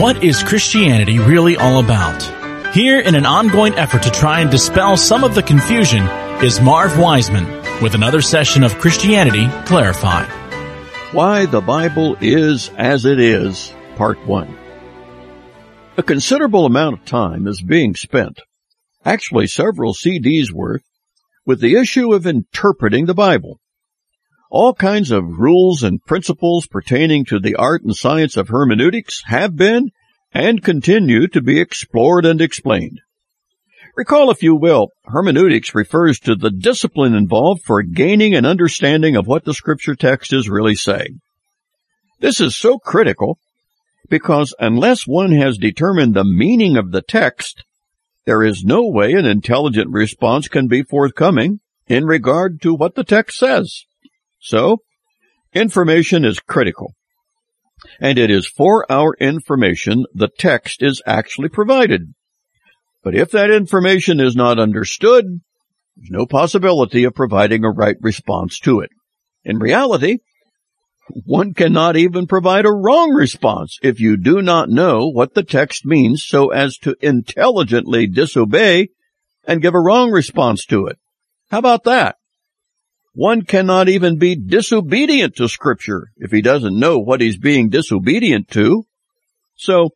What is Christianity really all about? Here, in an ongoing effort to try and dispel some of the confusion, is Marv Wiseman with another session of Christianity Clarified. Why the Bible is as it is, Part 1. A considerable amount of time is being spent, actually several CDs worth, with the issue of interpreting the Bible. All kinds of rules and principles pertaining to the art and science of hermeneutics have been and continue to be explored and explained. Recall, if you will, hermeneutics refers to the discipline involved for gaining an understanding of what the scripture text is really saying. This is so critical because unless one has determined the meaning of the text, there is no way an intelligent response can be forthcoming in regard to what the text says. So, information is critical. And it is for our information the text is actually provided. But if that information is not understood, there's no possibility of providing a right response to it. In reality, one cannot even provide a wrong response if you do not know what the text means so as to intelligently disobey and give a wrong response to it. How about that? One cannot even be disobedient to scripture if he doesn't know what he's being disobedient to. So,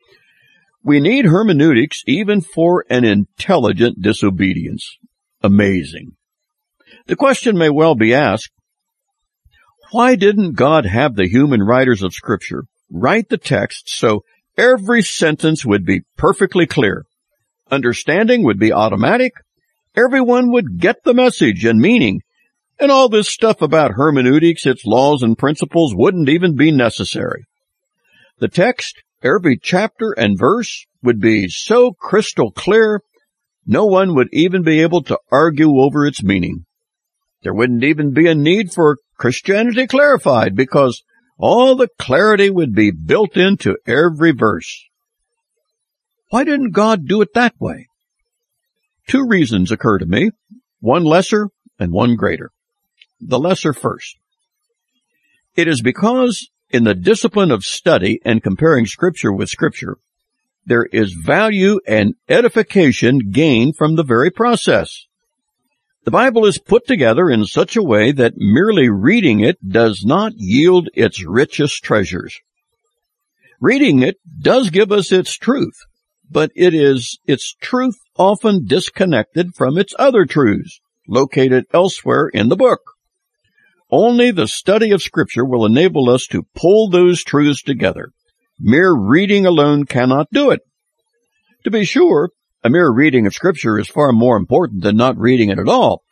we need hermeneutics even for an intelligent disobedience. Amazing. The question may well be asked, why didn't God have the human writers of scripture write the text so every sentence would be perfectly clear? Understanding would be automatic. Everyone would get the message and meaning and all this stuff about hermeneutics, its laws and principles wouldn't even be necessary. The text, every chapter and verse would be so crystal clear, no one would even be able to argue over its meaning. There wouldn't even be a need for Christianity clarified because all the clarity would be built into every verse. Why didn't God do it that way? Two reasons occur to me, one lesser and one greater the lesser first. It is because in the discipline of study and comparing scripture with scripture, there is value and edification gained from the very process. The Bible is put together in such a way that merely reading it does not yield its richest treasures. Reading it does give us its truth, but it is its truth often disconnected from its other truths located elsewhere in the book. Only the study of Scripture will enable us to pull those truths together. Mere reading alone cannot do it. To be sure, a mere reading of Scripture is far more important than not reading it at all,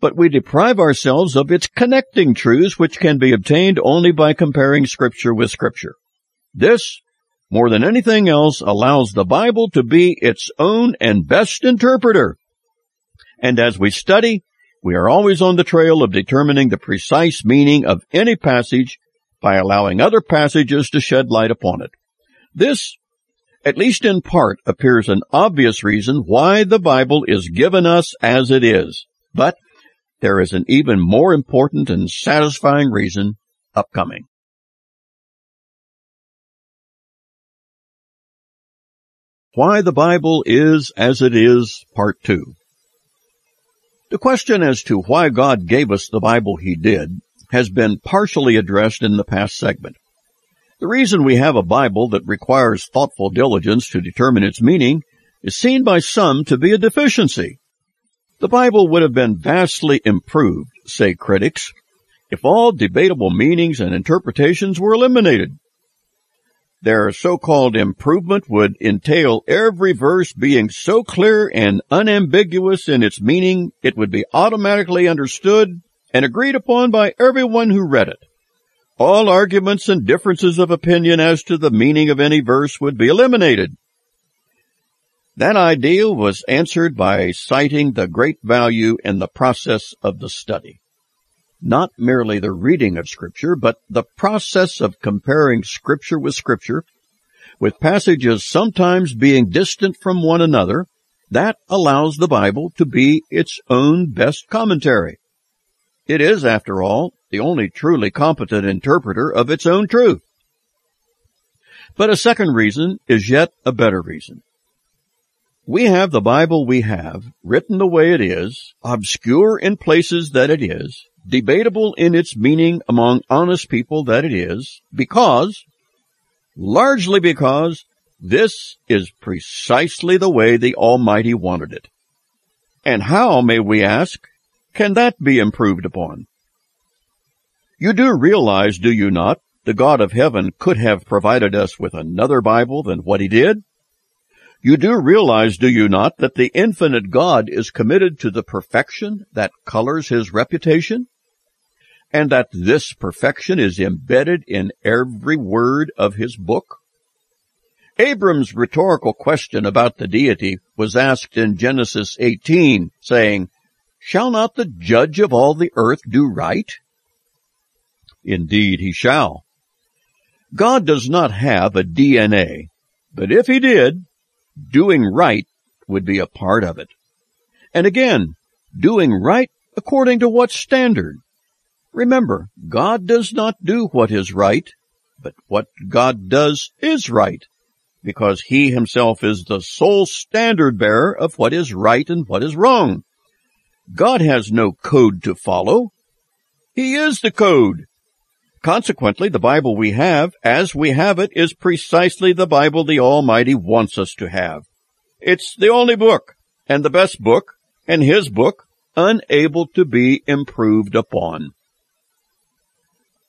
but we deprive ourselves of its connecting truths which can be obtained only by comparing Scripture with Scripture. This, more than anything else, allows the Bible to be its own and best interpreter. And as we study, we are always on the trail of determining the precise meaning of any passage by allowing other passages to shed light upon it. This, at least in part, appears an obvious reason why the Bible is given us as it is. But there is an even more important and satisfying reason upcoming. Why the Bible is as it is, Part 2. The question as to why God gave us the Bible He did has been partially addressed in the past segment. The reason we have a Bible that requires thoughtful diligence to determine its meaning is seen by some to be a deficiency. The Bible would have been vastly improved, say critics, if all debatable meanings and interpretations were eliminated. Their so-called improvement would entail every verse being so clear and unambiguous in its meaning it would be automatically understood and agreed upon by everyone who read it. All arguments and differences of opinion as to the meaning of any verse would be eliminated. That ideal was answered by citing the great value in the process of the study not merely the reading of Scripture, but the process of comparing Scripture with Scripture, with passages sometimes being distant from one another, that allows the Bible to be its own best commentary. It is, after all, the only truly competent interpreter of its own truth. But a second reason is yet a better reason. We have the Bible we have, written the way it is, obscure in places that it is, debatable in its meaning among honest people that it is, because, largely because, this is precisely the way the Almighty wanted it. And how, may we ask, can that be improved upon? You do realize, do you not, the God of heaven could have provided us with another Bible than what he did? You do realize, do you not, that the infinite God is committed to the perfection that colors his reputation? And that this perfection is embedded in every word of his book? Abram's rhetorical question about the deity was asked in Genesis 18, saying, Shall not the judge of all the earth do right? Indeed he shall. God does not have a DNA, but if he did, doing right would be a part of it. And again, doing right according to what standard? Remember, God does not do what is right, but what God does is right, because he himself is the sole standard bearer of what is right and what is wrong. God has no code to follow. He is the code. Consequently, the Bible we have, as we have it, is precisely the Bible the Almighty wants us to have. It's the only book, and the best book, and His book, unable to be improved upon.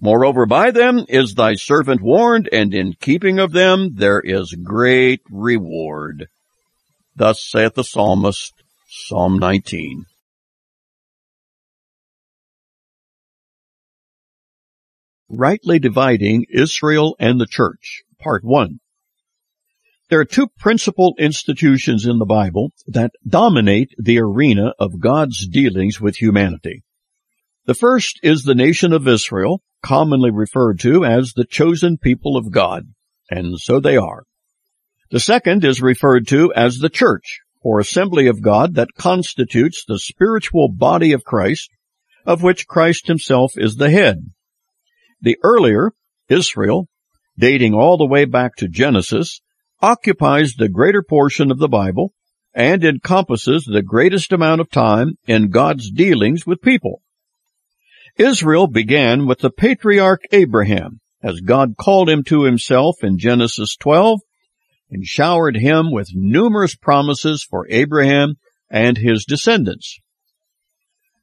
Moreover, by them is thy servant warned, and in keeping of them there is great reward. Thus saith the psalmist, Psalm 19. Rightly Dividing Israel and the Church, Part 1. There are two principal institutions in the Bible that dominate the arena of God's dealings with humanity. The first is the nation of Israel, commonly referred to as the chosen people of God, and so they are. The second is referred to as the church, or assembly of God that constitutes the spiritual body of Christ, of which Christ himself is the head. The earlier, Israel, dating all the way back to Genesis, occupies the greater portion of the Bible and encompasses the greatest amount of time in God's dealings with people. Israel began with the patriarch Abraham, as God called him to himself in Genesis 12 and showered him with numerous promises for Abraham and his descendants.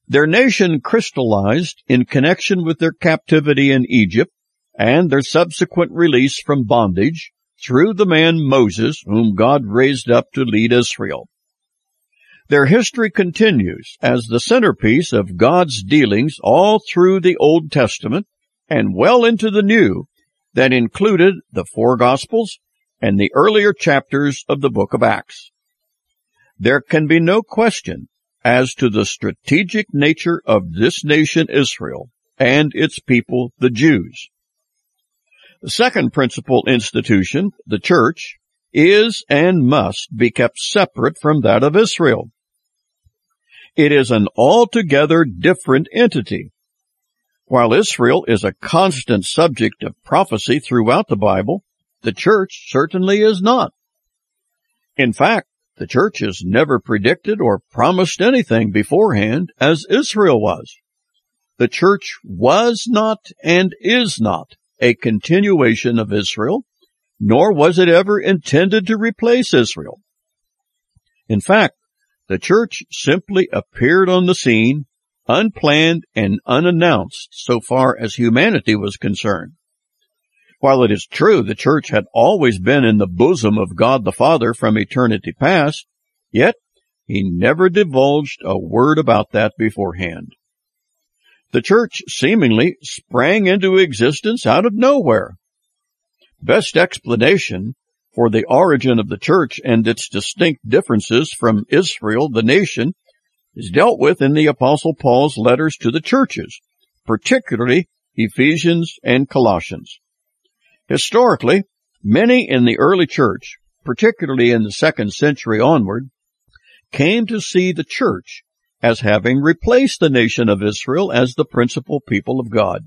Their nation crystallized in connection with their captivity in Egypt and their subsequent release from bondage through the man Moses, whom God raised up to lead Israel. Their history continues as the centerpiece of God's dealings all through the Old Testament and well into the New that included the four Gospels and the earlier chapters of the book of Acts. There can be no question as to the strategic nature of this nation Israel and its people, the Jews. The second principal institution, the church, is and must be kept separate from that of Israel. It is an altogether different entity. While Israel is a constant subject of prophecy throughout the Bible, the church certainly is not. In fact, the church has never predicted or promised anything beforehand as Israel was. The church was not and is not a continuation of Israel, nor was it ever intended to replace Israel. In fact, the church simply appeared on the scene, unplanned and unannounced so far as humanity was concerned. While it is true the church had always been in the bosom of God the Father from eternity past, yet he never divulged a word about that beforehand. The church seemingly sprang into existence out of nowhere. Best explanation for the origin of the church and its distinct differences from Israel, the nation, is dealt with in the apostle Paul's letters to the churches, particularly Ephesians and Colossians. Historically, many in the early church, particularly in the second century onward, came to see the church as having replaced the nation of Israel as the principal people of God.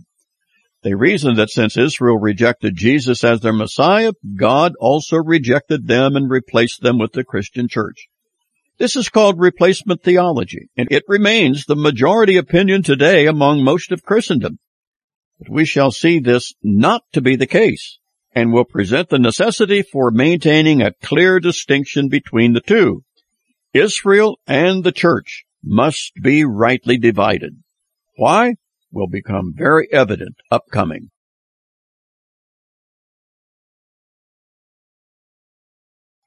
They reasoned that since Israel rejected Jesus as their Messiah, God also rejected them and replaced them with the Christian church. This is called replacement theology, and it remains the majority opinion today among most of Christendom. But we shall see this not to be the case, and will present the necessity for maintaining a clear distinction between the two. Israel and the church must be rightly divided. Why? Will become very evident upcoming.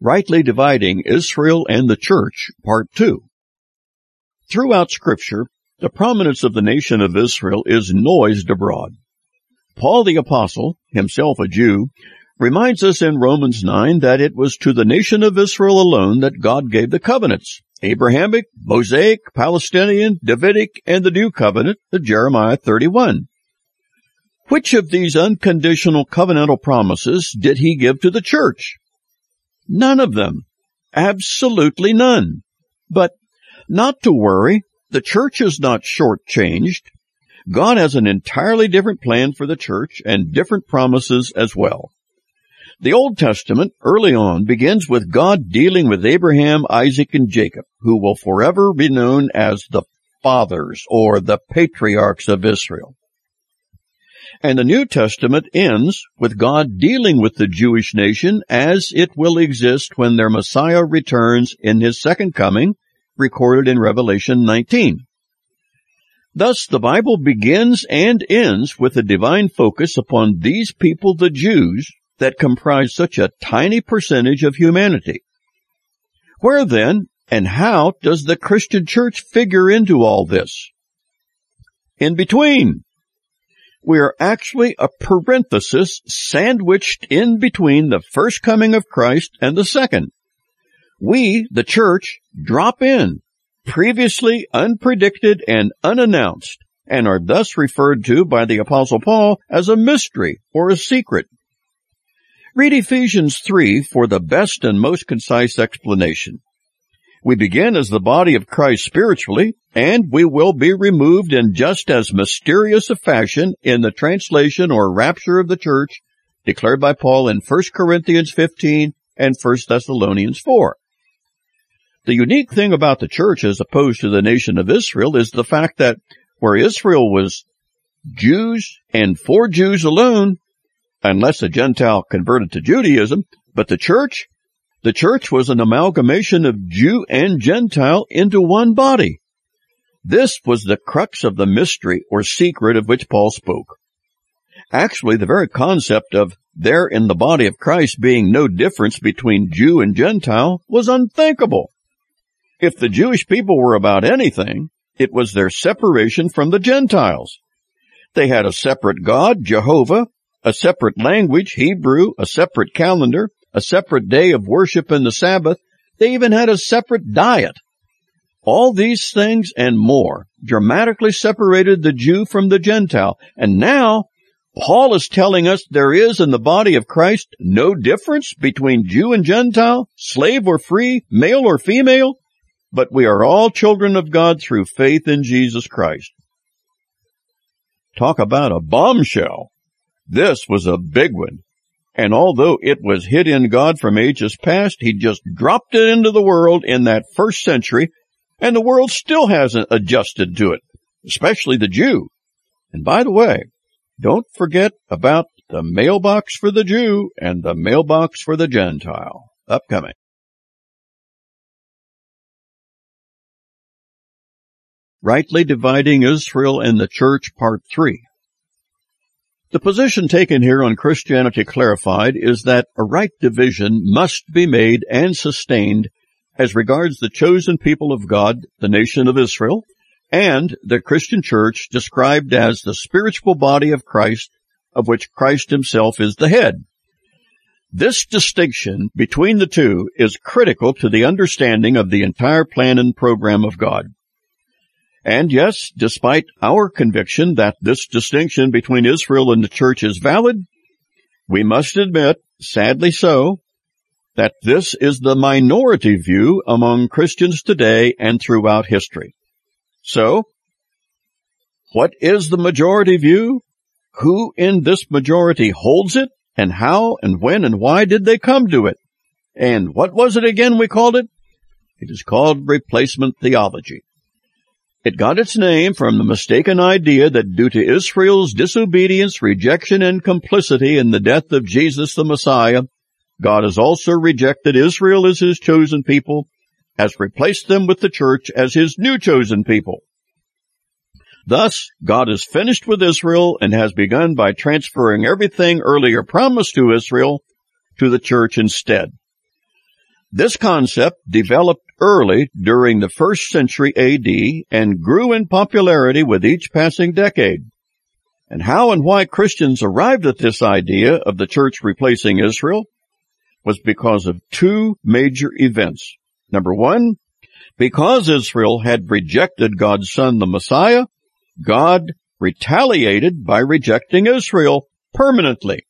Rightly Dividing Israel and the Church, Part 2. Throughout Scripture, the prominence of the nation of Israel is noised abroad. Paul the Apostle, himself a Jew, reminds us in Romans 9 that it was to the nation of Israel alone that God gave the covenants. Abrahamic, Mosaic, Palestinian, Davidic, and the New Covenant, the Jeremiah 31. Which of these unconditional covenantal promises did he give to the church? None of them. Absolutely none. But not to worry, the church is not shortchanged. God has an entirely different plan for the church and different promises as well. The Old Testament, early on, begins with God dealing with Abraham, Isaac, and Jacob, who will forever be known as the fathers or the patriarchs of Israel. And the New Testament ends with God dealing with the Jewish nation as it will exist when their Messiah returns in his second coming, recorded in Revelation 19. Thus, the Bible begins and ends with a divine focus upon these people, the Jews, that comprise such a tiny percentage of humanity. Where then and how does the Christian church figure into all this? In between we are actually a parenthesis sandwiched in between the first coming of Christ and the second. We, the church, drop in, previously unpredicted and unannounced, and are thus referred to by the apostle Paul as a mystery or a secret. Read Ephesians 3 for the best and most concise explanation. We begin as the body of Christ spiritually, and we will be removed in just as mysterious a fashion in the translation or rapture of the church declared by Paul in 1 Corinthians 15 and 1 Thessalonians 4. The unique thing about the church as opposed to the nation of Israel is the fact that where Israel was Jews and for Jews alone, unless a Gentile converted to Judaism, but the church the church was an amalgamation of Jew and Gentile into one body. This was the crux of the mystery or secret of which Paul spoke. Actually, the very concept of there in the body of Christ being no difference between Jew and Gentile was unthinkable. If the Jewish people were about anything, it was their separation from the Gentiles. They had a separate God, Jehovah, a separate language, Hebrew, a separate calendar, a separate day of worship in the Sabbath. They even had a separate diet. All these things and more dramatically separated the Jew from the Gentile. And now Paul is telling us there is in the body of Christ no difference between Jew and Gentile, slave or free, male or female, but we are all children of God through faith in Jesus Christ. Talk about a bombshell. This was a big one. And although it was hid in God from ages past, he just dropped it into the world in that first century, and the world still hasn't adjusted to it, especially the Jew. And by the way, don't forget about the mailbox for the Jew and the mailbox for the Gentile. Upcoming. Rightly Dividing Israel and the Church, Part 3. The position taken here on Christianity Clarified is that a right division must be made and sustained as regards the chosen people of God, the nation of Israel, and the Christian church described as the spiritual body of Christ, of which Christ himself is the head. This distinction between the two is critical to the understanding of the entire plan and program of God. And yes, despite our conviction that this distinction between Israel and the church is valid, we must admit, sadly so, that this is the minority view among Christians today and throughout history. So, what is the majority view? Who in this majority holds it? And how and when and why did they come to it? And what was it again we called it? It is called replacement theology. It got its name from the mistaken idea that due to Israel's disobedience, rejection, and complicity in the death of Jesus the Messiah, God has also rejected Israel as his chosen people, has replaced them with the church as his new chosen people. Thus, God is finished with Israel and has begun by transferring everything earlier promised to Israel to the church instead. This concept developed early during the first century AD and grew in popularity with each passing decade. And how and why Christians arrived at this idea of the church replacing Israel was because of two major events. Number one, because Israel had rejected God's son, the Messiah, God retaliated by rejecting Israel permanently.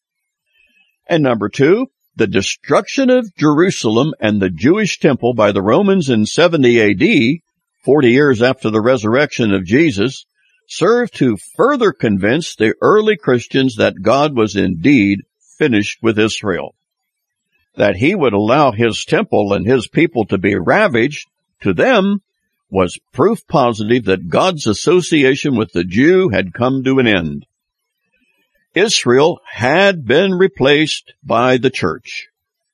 And number two, the destruction of Jerusalem and the Jewish temple by the Romans in 70 AD, 40 years after the resurrection of Jesus, served to further convince the early Christians that God was indeed finished with Israel. That he would allow his temple and his people to be ravaged, to them, was proof positive that God's association with the Jew had come to an end. Israel had been replaced by the church.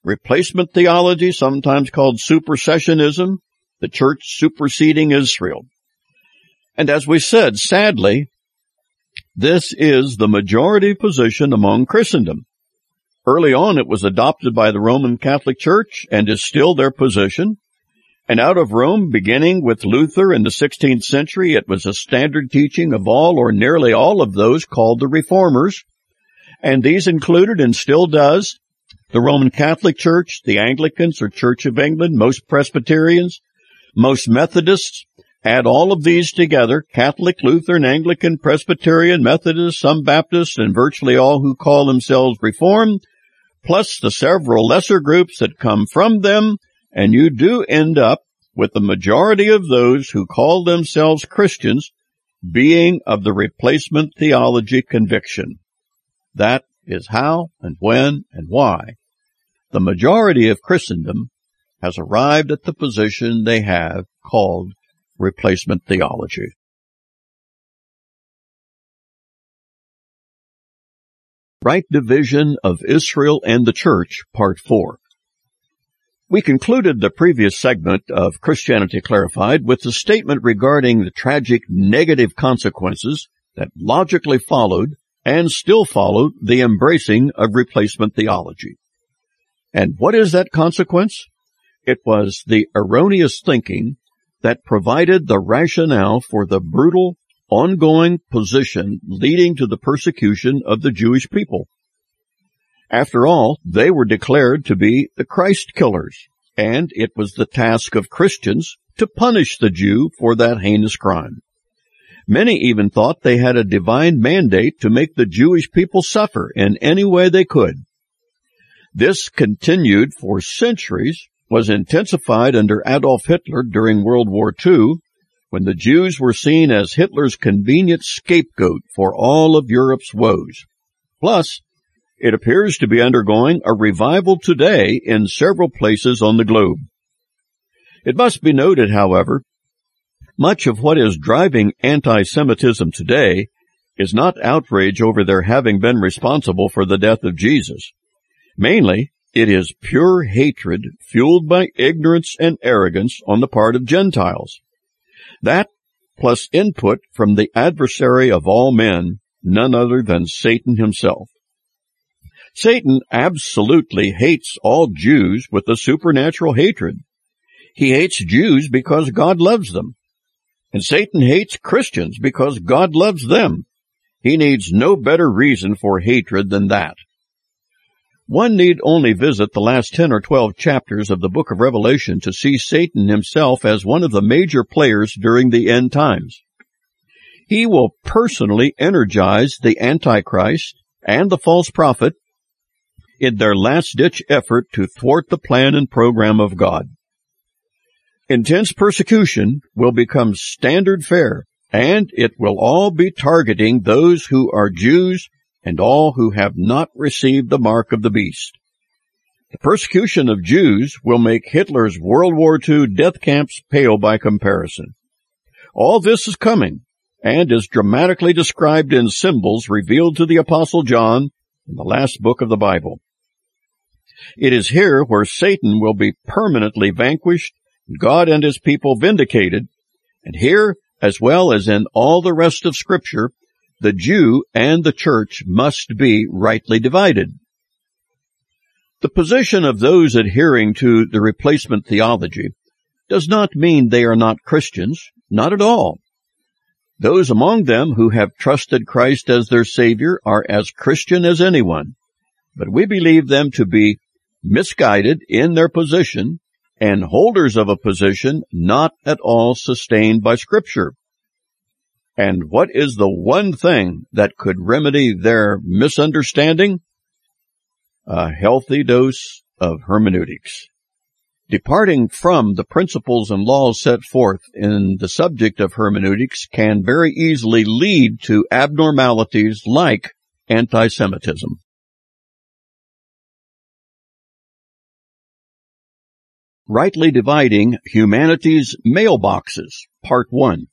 Replacement theology, sometimes called supersessionism, the church superseding Israel. And as we said, sadly, this is the majority position among Christendom. Early on, it was adopted by the Roman Catholic Church and is still their position. And out of Rome, beginning with Luther in the 16th century, it was a standard teaching of all or nearly all of those called the Reformers. And these included and still does the Roman Catholic Church, the Anglicans or Church of England, most Presbyterians, most Methodists, add all of these together, Catholic, Lutheran, Anglican, Presbyterian, Methodist, some Baptists, and virtually all who call themselves Reformed, plus the several lesser groups that come from them, and you do end up with the majority of those who call themselves Christians being of the replacement theology conviction. That is how and when and why the majority of Christendom has arrived at the position they have called replacement theology. Right Division of Israel and the Church, Part 4. We concluded the previous segment of Christianity Clarified with the statement regarding the tragic negative consequences that logically followed and still follow the embracing of replacement theology. And what is that consequence? It was the erroneous thinking that provided the rationale for the brutal, ongoing position leading to the persecution of the Jewish people. After all, they were declared to be the Christ killers, and it was the task of Christians to punish the Jew for that heinous crime. Many even thought they had a divine mandate to make the Jewish people suffer in any way they could. This continued for centuries, was intensified under Adolf Hitler during World War II, when the Jews were seen as Hitler's convenient scapegoat for all of Europe's woes. Plus, it appears to be undergoing a revival today in several places on the globe. It must be noted, however, much of what is driving anti-Semitism today is not outrage over their having been responsible for the death of Jesus. Mainly, it is pure hatred fueled by ignorance and arrogance on the part of Gentiles. That, plus input from the adversary of all men, none other than Satan himself. Satan absolutely hates all Jews with a supernatural hatred. He hates Jews because God loves them. And Satan hates Christians because God loves them. He needs no better reason for hatred than that. One need only visit the last 10 or 12 chapters of the book of Revelation to see Satan himself as one of the major players during the end times. He will personally energize the Antichrist and the false prophet in their last ditch effort to thwart the plan and program of God. Intense persecution will become standard fare and it will all be targeting those who are Jews and all who have not received the mark of the beast. The persecution of Jews will make Hitler's World War II death camps pale by comparison. All this is coming and is dramatically described in symbols revealed to the Apostle John in the last book of the Bible. It is here where Satan will be permanently vanquished, God and his people vindicated, and here, as well as in all the rest of scripture, the Jew and the church must be rightly divided. The position of those adhering to the replacement theology does not mean they are not Christians, not at all. Those among them who have trusted Christ as their Savior are as Christian as anyone, but we believe them to be misguided in their position and holders of a position not at all sustained by Scripture. And what is the one thing that could remedy their misunderstanding? A healthy dose of hermeneutics. Departing from the principles and laws set forth in the subject of hermeneutics can very easily lead to abnormalities like anti-Semitism. Rightly Dividing Humanity's Mailboxes, Part 1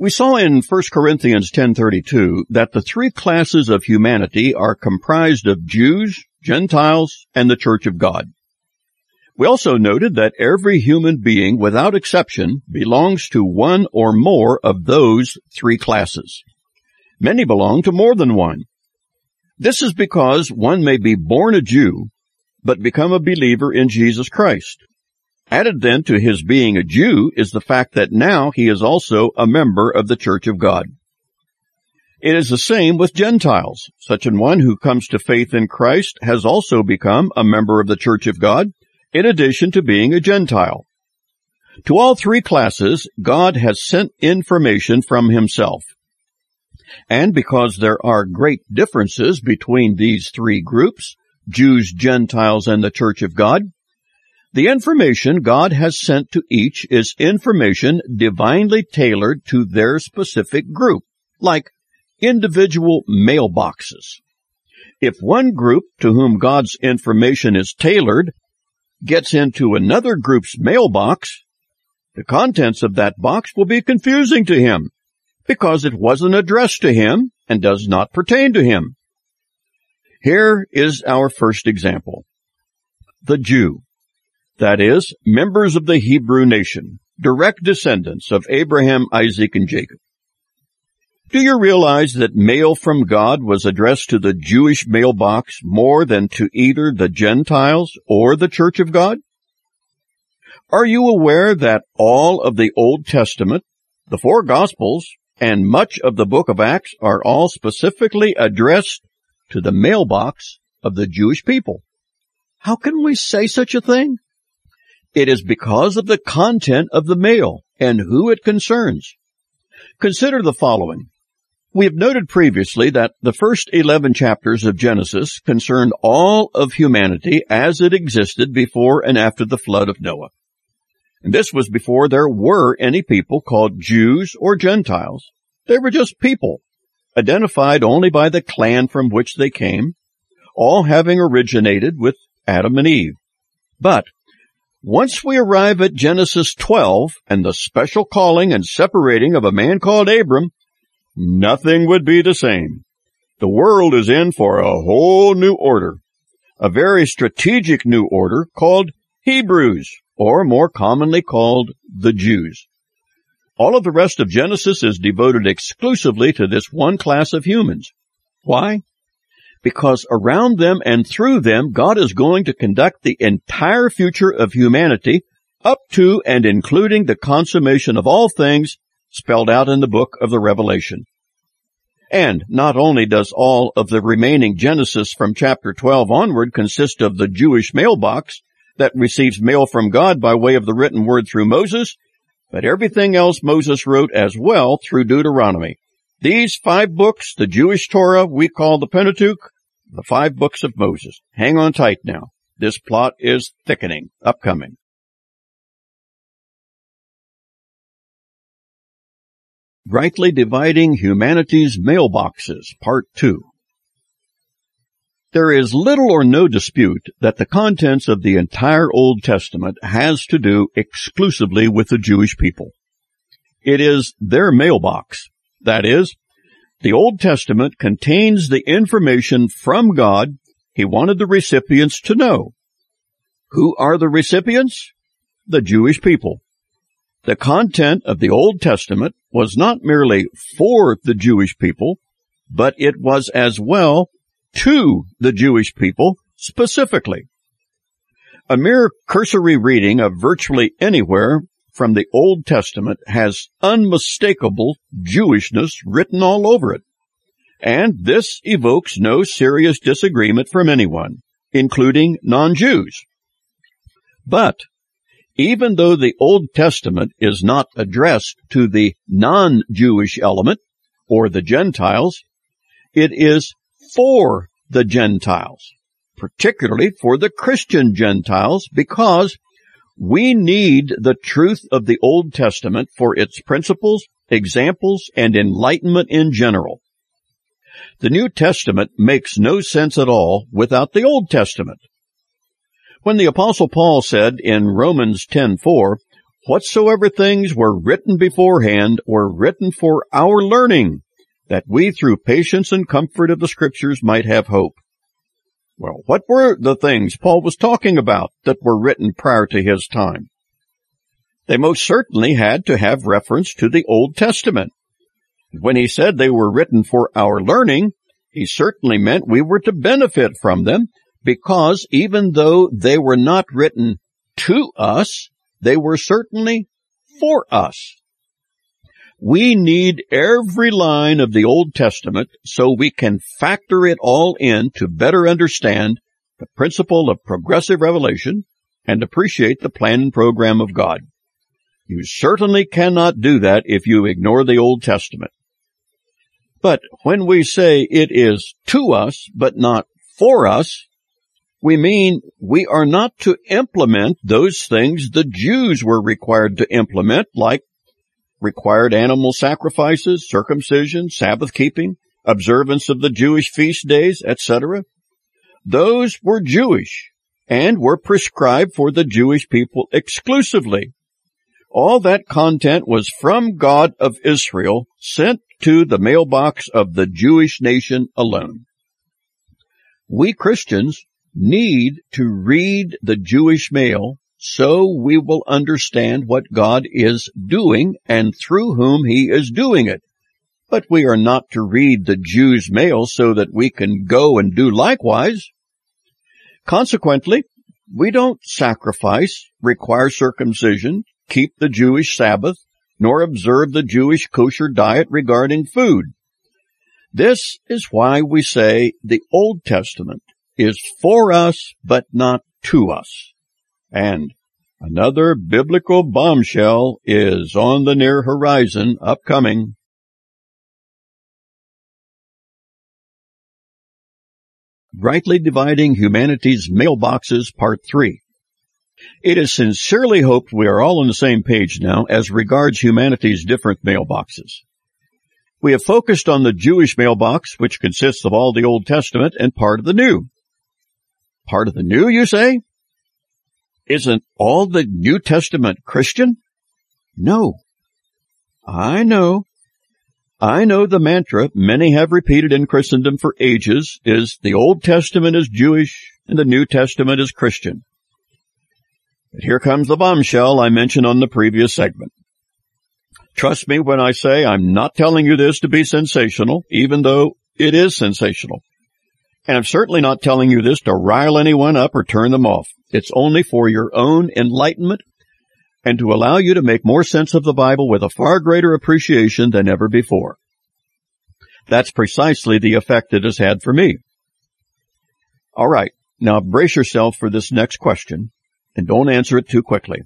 we saw in 1 Corinthians 10:32 that the three classes of humanity are comprised of Jews, Gentiles, and the Church of God. We also noted that every human being without exception belongs to one or more of those three classes. Many belong to more than one. This is because one may be born a Jew, but become a believer in Jesus Christ. Added then to his being a Jew is the fact that now he is also a member of the Church of God. It is the same with Gentiles. Such an one who comes to faith in Christ has also become a member of the Church of God, in addition to being a Gentile. To all three classes, God has sent information from himself. And because there are great differences between these three groups, Jews, Gentiles, and the Church of God, the information God has sent to each is information divinely tailored to their specific group, like individual mailboxes. If one group to whom God's information is tailored gets into another group's mailbox, the contents of that box will be confusing to him because it wasn't addressed to him and does not pertain to him. Here is our first example. The Jew that is, members of the Hebrew nation, direct descendants of Abraham, Isaac, and Jacob. Do you realize that mail from God was addressed to the Jewish mailbox more than to either the Gentiles or the Church of God? Are you aware that all of the Old Testament, the four Gospels, and much of the book of Acts are all specifically addressed to the mailbox of the Jewish people? How can we say such a thing? It is because of the content of the mail and who it concerns. Consider the following. We have noted previously that the first 11 chapters of Genesis concerned all of humanity as it existed before and after the flood of Noah. And this was before there were any people called Jews or Gentiles. They were just people, identified only by the clan from which they came, all having originated with Adam and Eve. But once we arrive at Genesis 12 and the special calling and separating of a man called Abram, nothing would be the same. The world is in for a whole new order, a very strategic new order called Hebrews, or more commonly called the Jews. All of the rest of Genesis is devoted exclusively to this one class of humans. Why? because around them and through them, God is going to conduct the entire future of humanity up to and including the consummation of all things spelled out in the book of the Revelation. And not only does all of the remaining Genesis from chapter 12 onward consist of the Jewish mailbox that receives mail from God by way of the written word through Moses, but everything else Moses wrote as well through Deuteronomy. These five books, the Jewish Torah we call the Pentateuch, the five books of Moses. Hang on tight now. This plot is thickening, upcoming. Rightly Dividing Humanity's Mailboxes, Part 2. There is little or no dispute that the contents of the entire Old Testament has to do exclusively with the Jewish people. It is their mailbox. That is, the Old Testament contains the information from God he wanted the recipients to know. Who are the recipients? The Jewish people. The content of the Old Testament was not merely for the Jewish people, but it was as well to the Jewish people specifically. A mere cursory reading of virtually anywhere from the Old Testament has unmistakable Jewishness written all over it. And this evokes no serious disagreement from anyone, including non-Jews. But even though the Old Testament is not addressed to the non-Jewish element or the Gentiles, it is for the Gentiles, particularly for the Christian Gentiles, because we need the truth of the Old Testament for its principles, examples, and enlightenment in general. The New Testament makes no sense at all without the Old Testament. When the apostle Paul said in Romans 10:4, whatsoever things were written beforehand were written for our learning, that we through patience and comfort of the scriptures might have hope. Well, what were the things Paul was talking about that were written prior to his time? They most certainly had to have reference to the Old Testament. When he said they were written for our learning, he certainly meant we were to benefit from them because even though they were not written to us, they were certainly for us. We need every line of the Old Testament so we can factor it all in to better understand the principle of progressive revelation and appreciate the plan and program of God. You certainly cannot do that if you ignore the Old Testament. But when we say it is to us, but not for us, we mean we are not to implement those things the Jews were required to implement, like required animal sacrifices, circumcision, Sabbath keeping, observance of the Jewish feast days, etc. Those were Jewish and were prescribed for the Jewish people exclusively. All that content was from God of Israel sent to the mailbox of the Jewish nation alone. We Christians need to read the Jewish mail so we will understand what God is doing and through whom he is doing it. But we are not to read the Jews' mail so that we can go and do likewise. Consequently, we don't sacrifice, require circumcision, keep the Jewish Sabbath, nor observe the Jewish kosher diet regarding food. This is why we say the Old Testament is for us, but not to us. And another biblical bombshell is on the near horizon upcoming. Rightly Dividing Humanity's Mailboxes Part 3 It is sincerely hoped we are all on the same page now as regards humanity's different mailboxes. We have focused on the Jewish mailbox, which consists of all the Old Testament and part of the New part of the new, you say? Isn't all the New Testament Christian? No. I know. I know the mantra many have repeated in Christendom for ages is the Old Testament is Jewish and the New Testament is Christian. But here comes the bombshell I mentioned on the previous segment. Trust me when I say I'm not telling you this to be sensational, even though it is sensational. And I'm certainly not telling you this to rile anyone up or turn them off. It's only for your own enlightenment and to allow you to make more sense of the Bible with a far greater appreciation than ever before. That's precisely the effect it has had for me. All right. Now brace yourself for this next question and don't answer it too quickly.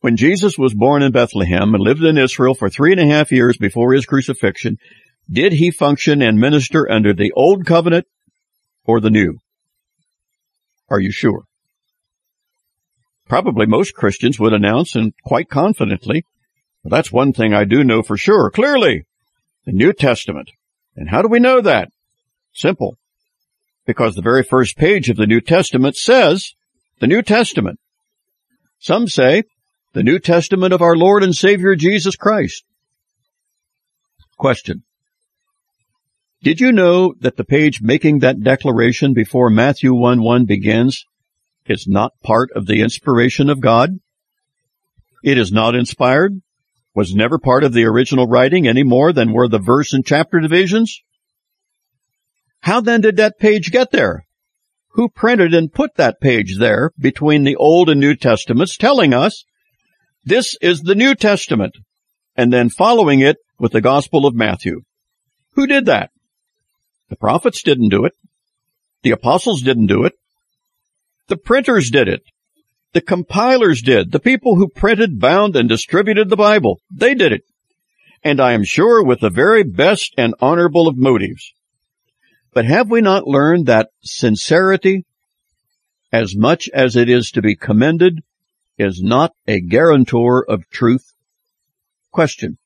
When Jesus was born in Bethlehem and lived in Israel for three and a half years before his crucifixion, did he function and minister under the old covenant or the new? Are you sure? Probably most Christians would announce and quite confidently, that's one thing I do know for sure, clearly, the New Testament. And how do we know that? Simple. Because the very first page of the New Testament says the New Testament. Some say the New Testament of our Lord and Savior Jesus Christ. Question. Did you know that the page making that declaration before Matthew 1 1 begins is not part of the inspiration of God? It is not inspired, was never part of the original writing any more than were the verse and chapter divisions? How then did that page get there? Who printed and put that page there between the Old and New Testaments telling us this is the New Testament and then following it with the Gospel of Matthew? Who did that? The prophets didn't do it. The apostles didn't do it. The printers did it. The compilers did. The people who printed, bound, and distributed the Bible, they did it. And I am sure with the very best and honorable of motives. But have we not learned that sincerity, as much as it is to be commended, is not a guarantor of truth? Question.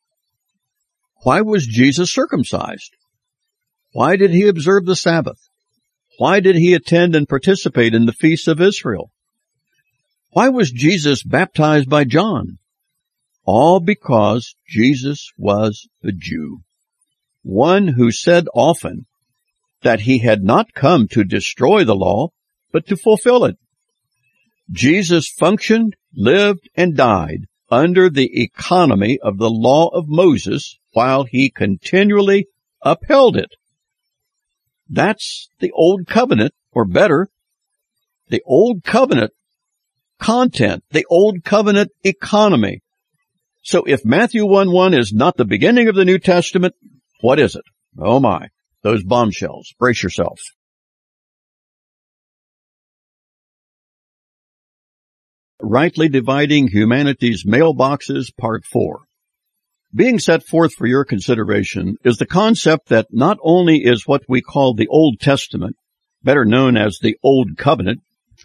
Why was Jesus circumcised? Why did he observe the Sabbath? Why did he attend and participate in the feasts of Israel? Why was Jesus baptized by John? All because Jesus was a Jew. One who said often that he had not come to destroy the law, but to fulfill it. Jesus functioned, lived, and died under the economy of the law of Moses while he continually upheld it. That's the old covenant, or better, the old covenant content, the old covenant economy. So if Matthew 1 1 is not the beginning of the New Testament, what is it? Oh my, those bombshells. Brace yourself. Rightly Dividing Humanity's Mailboxes, Part 4. Being set forth for your consideration is the concept that not only is what we call the Old Testament, better known as the Old Covenant,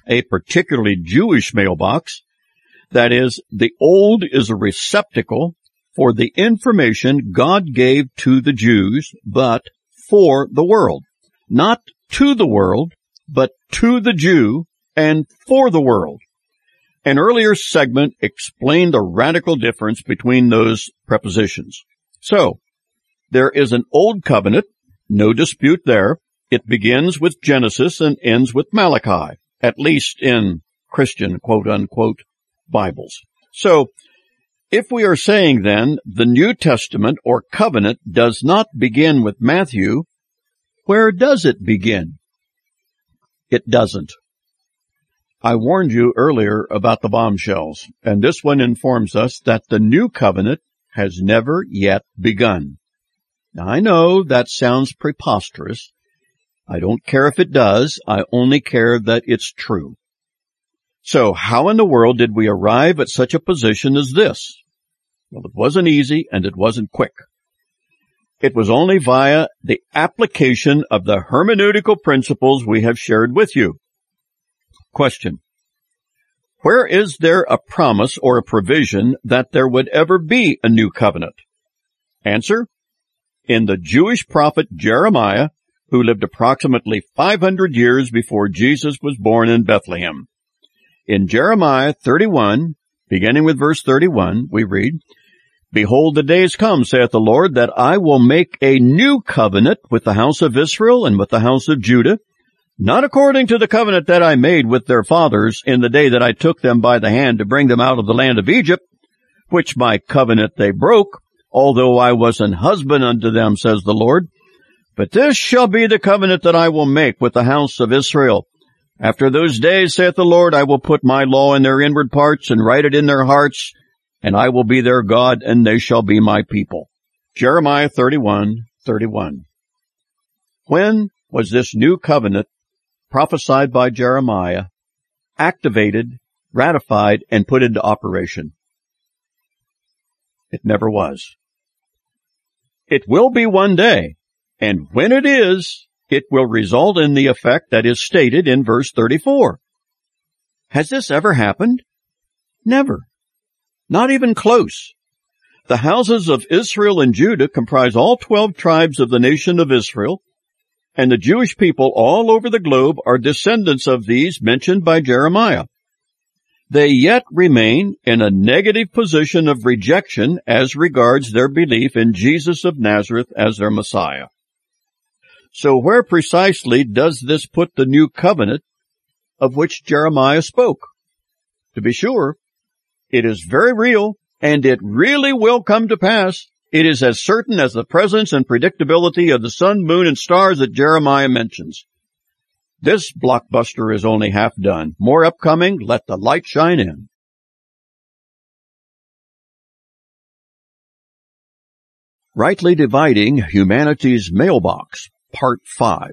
a particularly Jewish mailbox, that is, the Old is a receptacle for the information God gave to the Jews, but for the world. Not to the world, but to the Jew and for the world. An earlier segment explained the radical difference between those prepositions. So, there is an old covenant, no dispute there. It begins with Genesis and ends with Malachi, at least in Christian quote unquote Bibles. So, if we are saying then the New Testament or covenant does not begin with Matthew, where does it begin? It doesn't. I warned you earlier about the bombshells, and this one informs us that the new covenant has never yet begun. Now, I know that sounds preposterous. I don't care if it does. I only care that it's true. So how in the world did we arrive at such a position as this? Well, it wasn't easy and it wasn't quick. It was only via the application of the hermeneutical principles we have shared with you. Question. Where is there a promise or a provision that there would ever be a new covenant? Answer. In the Jewish prophet Jeremiah, who lived approximately 500 years before Jesus was born in Bethlehem. In Jeremiah 31, beginning with verse 31, we read, Behold, the days come, saith the Lord, that I will make a new covenant with the house of Israel and with the house of Judah, not according to the covenant that I made with their fathers in the day that I took them by the hand to bring them out of the land of Egypt, which my covenant they broke, although I was an husband unto them, says the Lord. But this shall be the covenant that I will make with the house of Israel. After those days, saith the Lord, I will put my law in their inward parts and write it in their hearts, and I will be their God, and they shall be my people. Jeremiah 31, 31. When was this new covenant prophesied by Jeremiah activated, ratified, and put into operation? It never was. It will be one day, and when it is, it will result in the effect that is stated in verse 34. Has this ever happened? Never. Not even close. The houses of Israel and Judah comprise all 12 tribes of the nation of Israel, and the Jewish people all over the globe are descendants of these mentioned by Jeremiah. They yet remain in a negative position of rejection as regards their belief in Jesus of Nazareth as their Messiah. So where precisely does this put the new covenant of which Jeremiah spoke? To be sure, it is very real and it really will come to pass. It is as certain as the presence and predictability of the sun, moon, and stars that Jeremiah mentions. This blockbuster is only half done. More upcoming. Let the light shine in. Rightly Dividing Humanity's Mailbox, Part 5.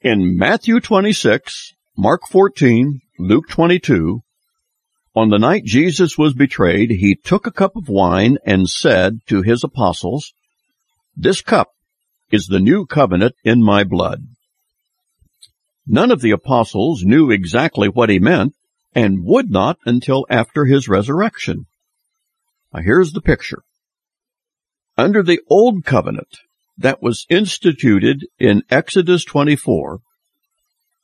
In Matthew 26, Mark 14, Luke 22, on the night Jesus was betrayed, he took a cup of wine and said to his apostles, This cup is the new covenant in my blood. None of the apostles knew exactly what he meant and would not until after his resurrection. Now here's the picture. Under the old covenant that was instituted in Exodus 24,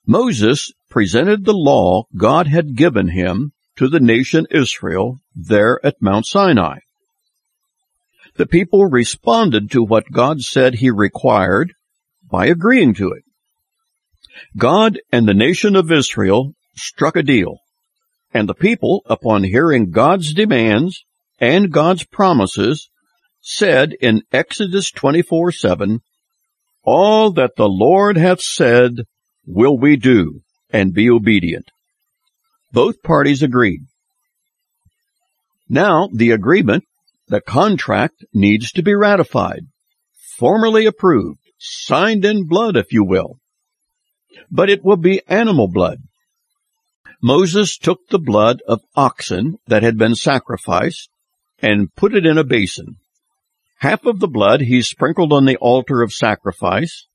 Moses presented the law God had given him to the nation Israel there at Mount Sinai. The people responded to what God said he required by agreeing to it. God and the nation of Israel struck a deal, and the people, upon hearing God's demands and God's promises, said in Exodus 24 7, All that the Lord hath said will we do, and be obedient. Both parties agreed. Now the agreement, the contract, needs to be ratified, formally approved, signed in blood, if you will. But it will be animal blood. Moses took the blood of oxen that had been sacrificed and put it in a basin. Half of the blood he sprinkled on the altar of sacrifice,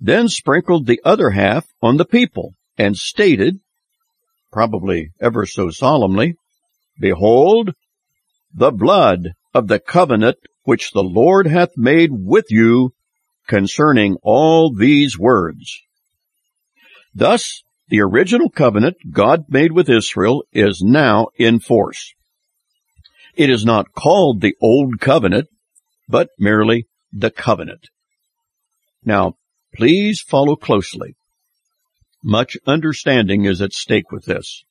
then sprinkled the other half on the people and stated, probably ever so solemnly, Behold, the blood of the covenant which the Lord hath made with you concerning all these words. Thus, the original covenant God made with Israel is now in force. It is not called the Old Covenant, but merely the covenant. Now, please follow closely. Much understanding is at stake with this.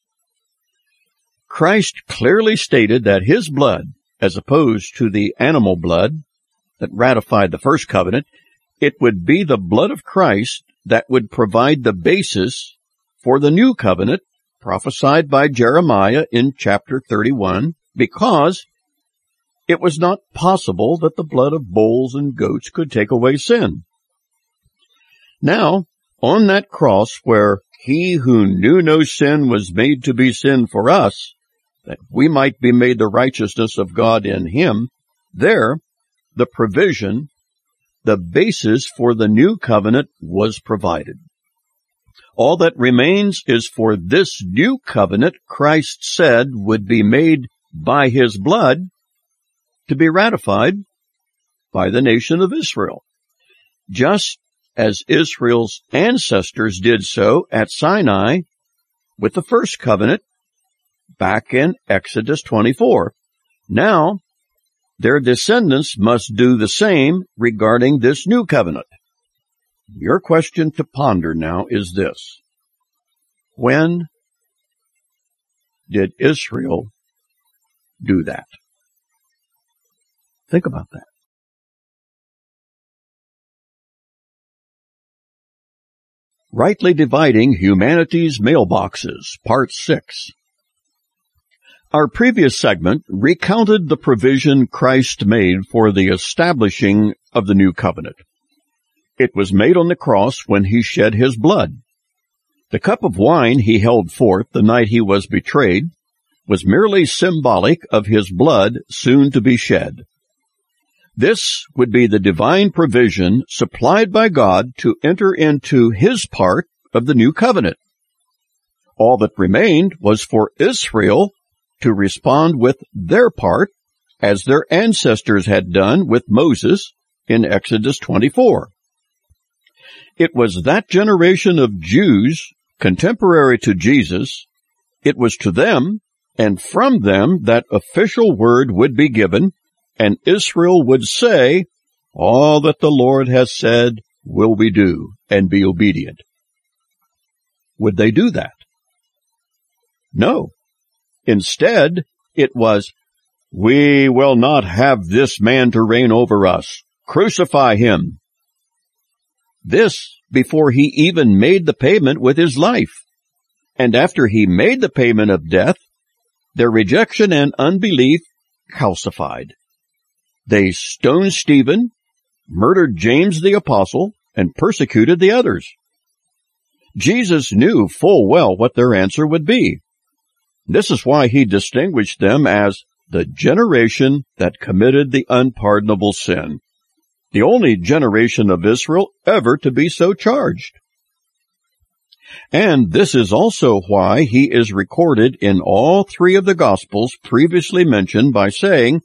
Christ clearly stated that his blood, as opposed to the animal blood that ratified the first covenant, it would be the blood of Christ that would provide the basis for the new covenant prophesied by Jeremiah in chapter 31 because it was not possible that the blood of bulls and goats could take away sin. Now, on that cross where he who knew no sin was made to be sin for us, that we might be made the righteousness of God in him, there, the provision, the basis for the new covenant was provided. All that remains is for this new covenant Christ said would be made by his blood to be ratified by the nation of Israel. Just as Israel's ancestors did so at Sinai with the first covenant back in Exodus 24. Now, their descendants must do the same regarding this new covenant. Your question to ponder now is this. When did Israel do that? Think about that. Rightly Dividing Humanity's Mailboxes, Part 6. Our previous segment recounted the provision Christ made for the establishing of the new covenant. It was made on the cross when he shed his blood. The cup of wine he held forth the night he was betrayed was merely symbolic of his blood soon to be shed. This would be the divine provision supplied by God to enter into his part of the new covenant. All that remained was for Israel to respond with their part as their ancestors had done with Moses in Exodus 24. It was that generation of Jews contemporary to Jesus, it was to them and from them that official word would be given, and Israel would say, all that the Lord has said will we do, and be obedient. Would they do that? No. Instead, it was, we will not have this man to reign over us. Crucify him. This before he even made the payment with his life. And after he made the payment of death, their rejection and unbelief calcified. They stoned Stephen, murdered James the apostle, and persecuted the others. Jesus knew full well what their answer would be. This is why he distinguished them as the generation that committed the unpardonable sin. The only generation of Israel ever to be so charged. And this is also why he is recorded in all three of the Gospels previously mentioned by saying,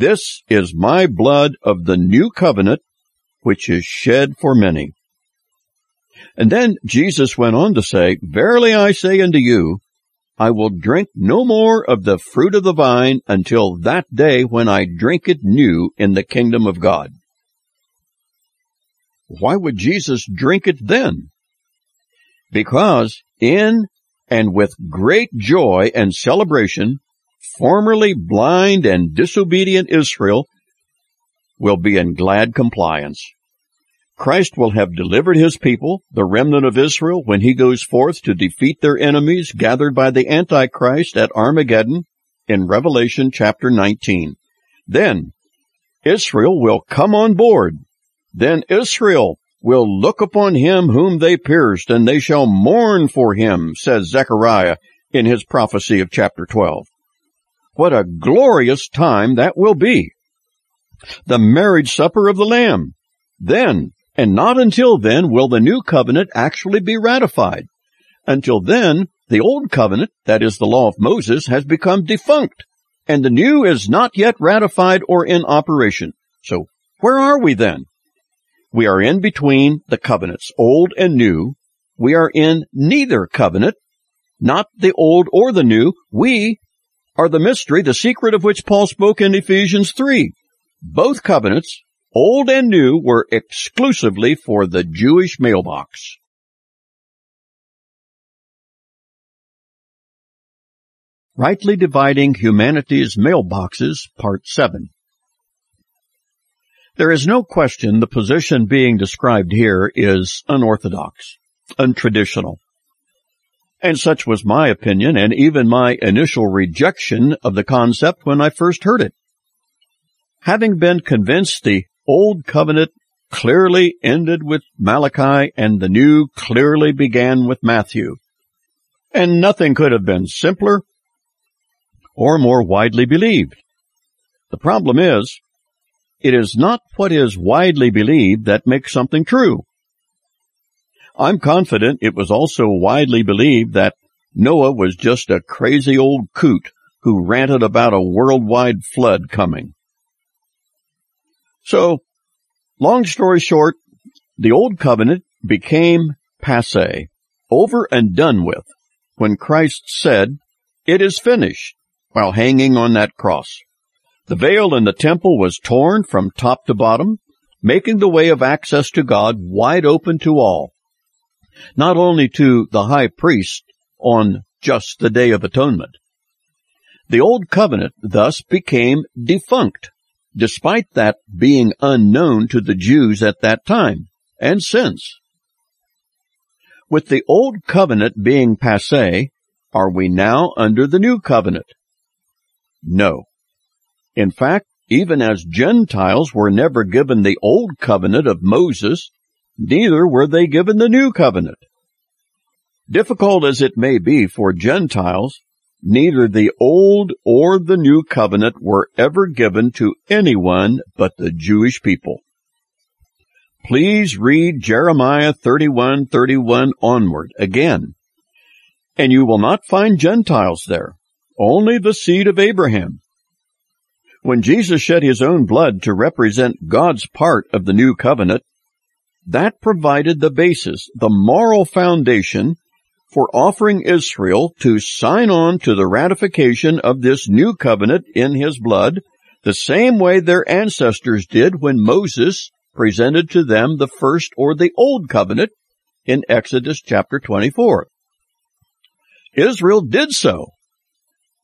This is my blood of the new covenant, which is shed for many. And then Jesus went on to say, Verily I say unto you, I will drink no more of the fruit of the vine until that day when I drink it new in the kingdom of God. Why would Jesus drink it then? because in and with great joy and celebration, formerly blind and disobedient Israel will be in glad compliance. Christ will have delivered his people, the remnant of Israel, when he goes forth to defeat their enemies gathered by the Antichrist at Armageddon in Revelation chapter 19. Then Israel will come on board. Then Israel will look upon him whom they pierced, and they shall mourn for him, says Zechariah in his prophecy of chapter 12. What a glorious time that will be! The marriage supper of the Lamb. Then, and not until then, will the new covenant actually be ratified. Until then, the old covenant, that is the law of Moses, has become defunct, and the new is not yet ratified or in operation. So, where are we then? We are in between the covenants, old and new. We are in neither covenant, not the old or the new. We are the mystery, the secret of which Paul spoke in Ephesians 3. Both covenants, old and new, were exclusively for the Jewish mailbox. Rightly Dividing Humanity's Mailboxes, Part 7 there is no question the position being described here is unorthodox, untraditional. And such was my opinion and even my initial rejection of the concept when I first heard it. Having been convinced the old covenant clearly ended with Malachi and the new clearly began with Matthew. And nothing could have been simpler or more widely believed. The problem is, it is not what is widely believed that makes something true. I'm confident it was also widely believed that Noah was just a crazy old coot who ranted about a worldwide flood coming. So, long story short, the old covenant became passe, over and done with, when Christ said, it is finished, while hanging on that cross. The veil in the temple was torn from top to bottom, making the way of access to God wide open to all. Not only to the high priest on just the Day of Atonement. The Old Covenant thus became defunct, despite that being unknown to the Jews at that time, and since. With the Old Covenant being passe, are we now under the New Covenant? No. In fact, even as Gentiles were never given the old covenant of Moses, neither were they given the new covenant. Difficult as it may be for Gentiles, neither the old or the new covenant were ever given to anyone but the Jewish people. Please read Jeremiah 31:31 onward again. And you will not find Gentiles there, only the seed of Abraham. When Jesus shed his own blood to represent God's part of the new covenant, that provided the basis, the moral foundation for offering Israel to sign on to the ratification of this new covenant in his blood, the same way their ancestors did when Moses presented to them the first or the old covenant in Exodus chapter 24. Israel did so,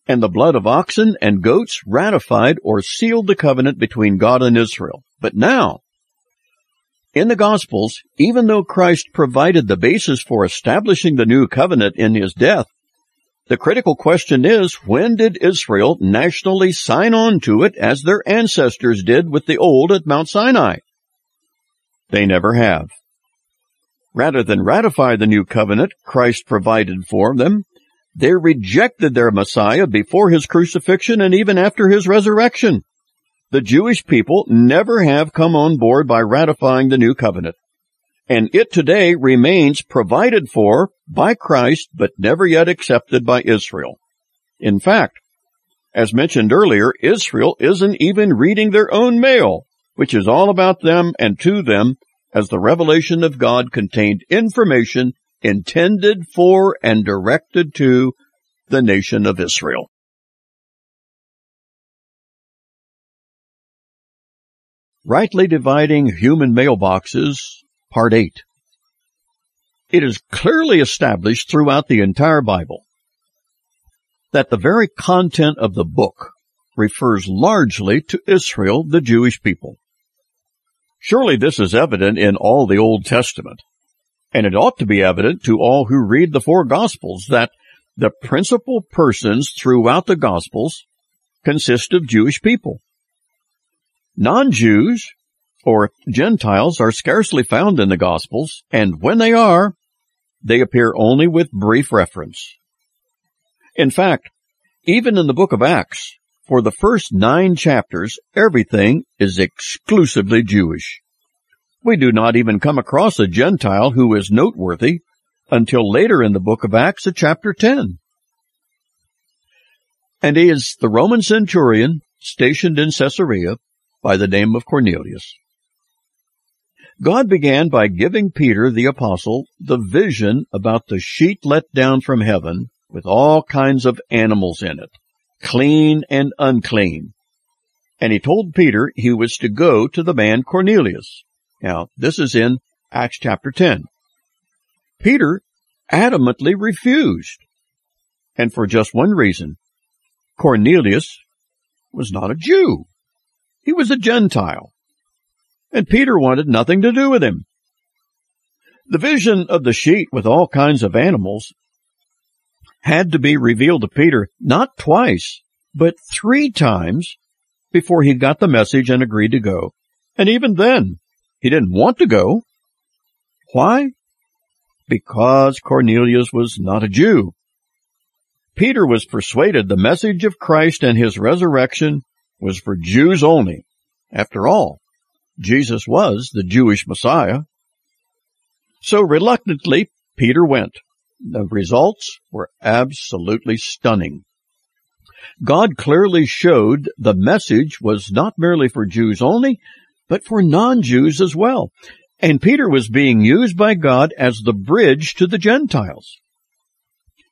and the blood of oxen and goats ratified or sealed the covenant between God and Israel. But now, in the Gospels, even though Christ provided the basis for establishing the new covenant in his death, the critical question is, when did Israel nationally sign on to it as their ancestors did with the old at Mount Sinai? They never have. Rather than ratify the new covenant Christ provided for them, they rejected their Messiah before his crucifixion and even after his resurrection the Jewish people never have come on board by ratifying the new covenant. And it today remains provided for by Christ, but never yet accepted by Israel. In fact, as mentioned earlier, Israel isn't even reading their own mail, which is all about them and to them, as the revelation of God contained information intended for and directed to the nation of Israel. Rightly Dividing Human Mailboxes, Part 8. It is clearly established throughout the entire Bible that the very content of the book refers largely to Israel, the Jewish people. Surely this is evident in all the Old Testament, and it ought to be evident to all who read the four Gospels that the principal persons throughout the Gospels consist of Jewish people. Non-Jews or Gentiles are scarcely found in the Gospels, and when they are, they appear only with brief reference. In fact, even in the book of Acts, for the first nine chapters, everything is exclusively Jewish. We do not even come across a Gentile who is noteworthy until later in the book of Acts at chapter 10. And he is the Roman centurion stationed in Caesarea by the name of Cornelius. God began by giving Peter the apostle the vision about the sheet let down from heaven with all kinds of animals in it, clean and unclean. And he told Peter he was to go to the man Cornelius. Now, this is in Acts chapter 10. Peter adamantly refused. And for just one reason. Cornelius was not a Jew. He was a Gentile, and Peter wanted nothing to do with him. The vision of the sheet with all kinds of animals had to be revealed to Peter not twice, but three times before he got the message and agreed to go. And even then, he didn't want to go. Why? Because Cornelius was not a Jew. Peter was persuaded the message of Christ and his resurrection was for Jews only. After all, Jesus was the Jewish Messiah. So reluctantly, Peter went. The results were absolutely stunning. God clearly showed the message was not merely for Jews only, but for non-Jews as well. And Peter was being used by God as the bridge to the Gentiles.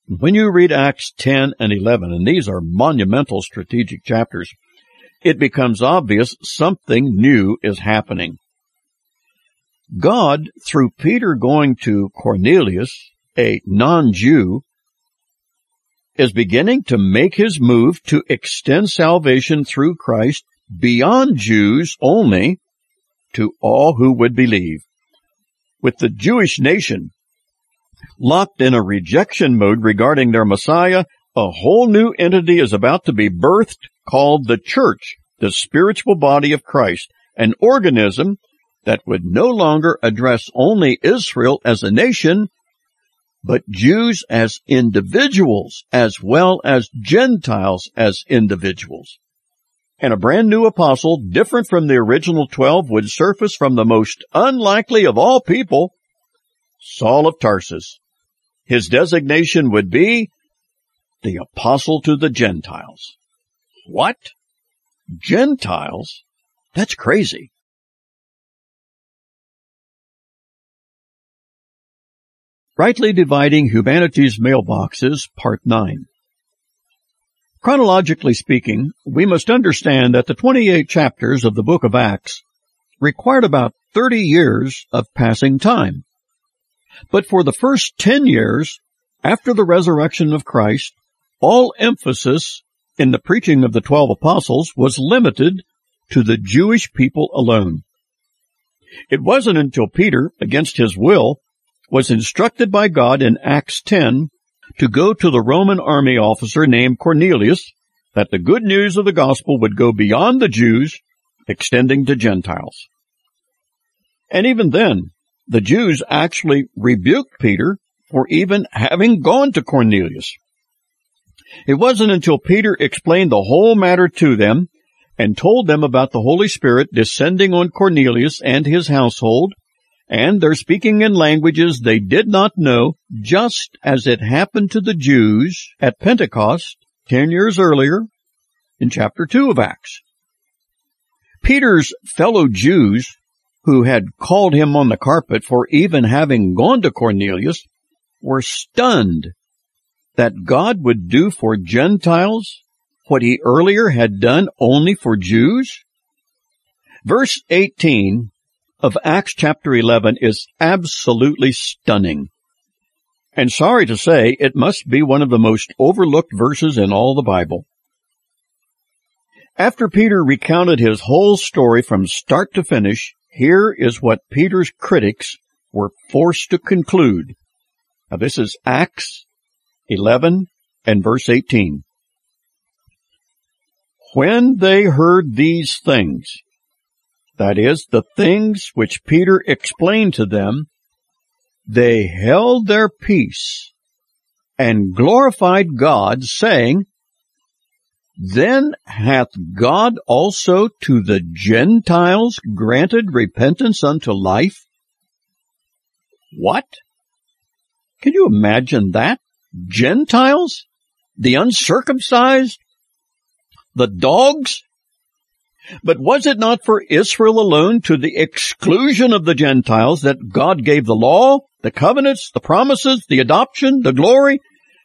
When you read Acts 10 and 11, and these are monumental strategic chapters, it becomes obvious something new is happening. God, through Peter going to Cornelius, a non-Jew, is beginning to make his move to extend salvation through Christ beyond Jews only to all who would believe. With the Jewish nation locked in a rejection mode regarding their Messiah, a whole new entity is about to be birthed called the church the spiritual body of Christ, an organism that would no longer address only Israel as a nation, but Jews as individuals as well as Gentiles as individuals. And a brand new apostle, different from the original twelve, would surface from the most unlikely of all people, Saul of Tarsus. His designation would be the apostle to the Gentiles. What? Gentiles? That's crazy. Rightly Dividing Humanity's Mailboxes, Part 9. Chronologically speaking, we must understand that the 28 chapters of the book of Acts required about 30 years of passing time. But for the first 10 years after the resurrection of Christ, all emphasis in the preaching of the 12 apostles was limited to the Jewish people alone. It wasn't until Peter, against his will, was instructed by God in Acts 10 to go to the Roman army officer named Cornelius that the good news of the gospel would go beyond the Jews, extending to Gentiles. And even then, the Jews actually rebuked Peter for even having gone to Cornelius. It wasn't until Peter explained the whole matter to them and told them about the Holy Spirit descending on Cornelius and his household and they're speaking in languages they did not know, just as it happened to the Jews at Pentecost ten years earlier in chapter 2 of Acts. Peter's fellow Jews, who had called him on the carpet for even having gone to Cornelius, were stunned that God would do for Gentiles what he earlier had done only for Jews. Verse 18 of Acts chapter 11 is absolutely stunning. And sorry to say, it must be one of the most overlooked verses in all the Bible. After Peter recounted his whole story from start to finish, here is what Peter's critics were forced to conclude. Now this is Acts 11 and verse 18. When they heard these things, that is, the things which Peter explained to them, they held their peace and glorified God, saying, Then hath God also to the Gentiles granted repentance unto life? What? Can you imagine that? Gentiles? The uncircumcised? The dogs? But was it not for Israel alone to the exclusion of the Gentiles that God gave the law, the covenants, the promises, the adoption, the glory,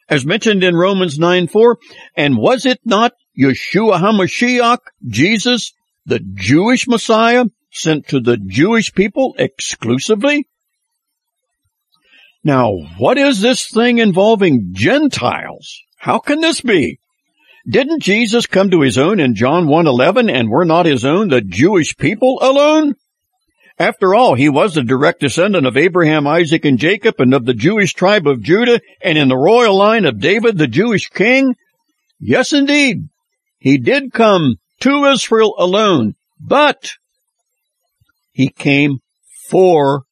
as mentioned in Romans 9 4? And was it not Yeshua HaMashiach, Jesus, the Jewish Messiah, sent to the Jewish people exclusively? Now, what is this thing involving Gentiles? How can this be? Didn't Jesus come to his own in John 1:11 and were not his own the Jewish people alone? After all, he was a direct descendant of Abraham, Isaac, and Jacob and of the Jewish tribe of Judah and in the royal line of David, the Jewish king. Yes, indeed. He did come to Israel alone, but he came for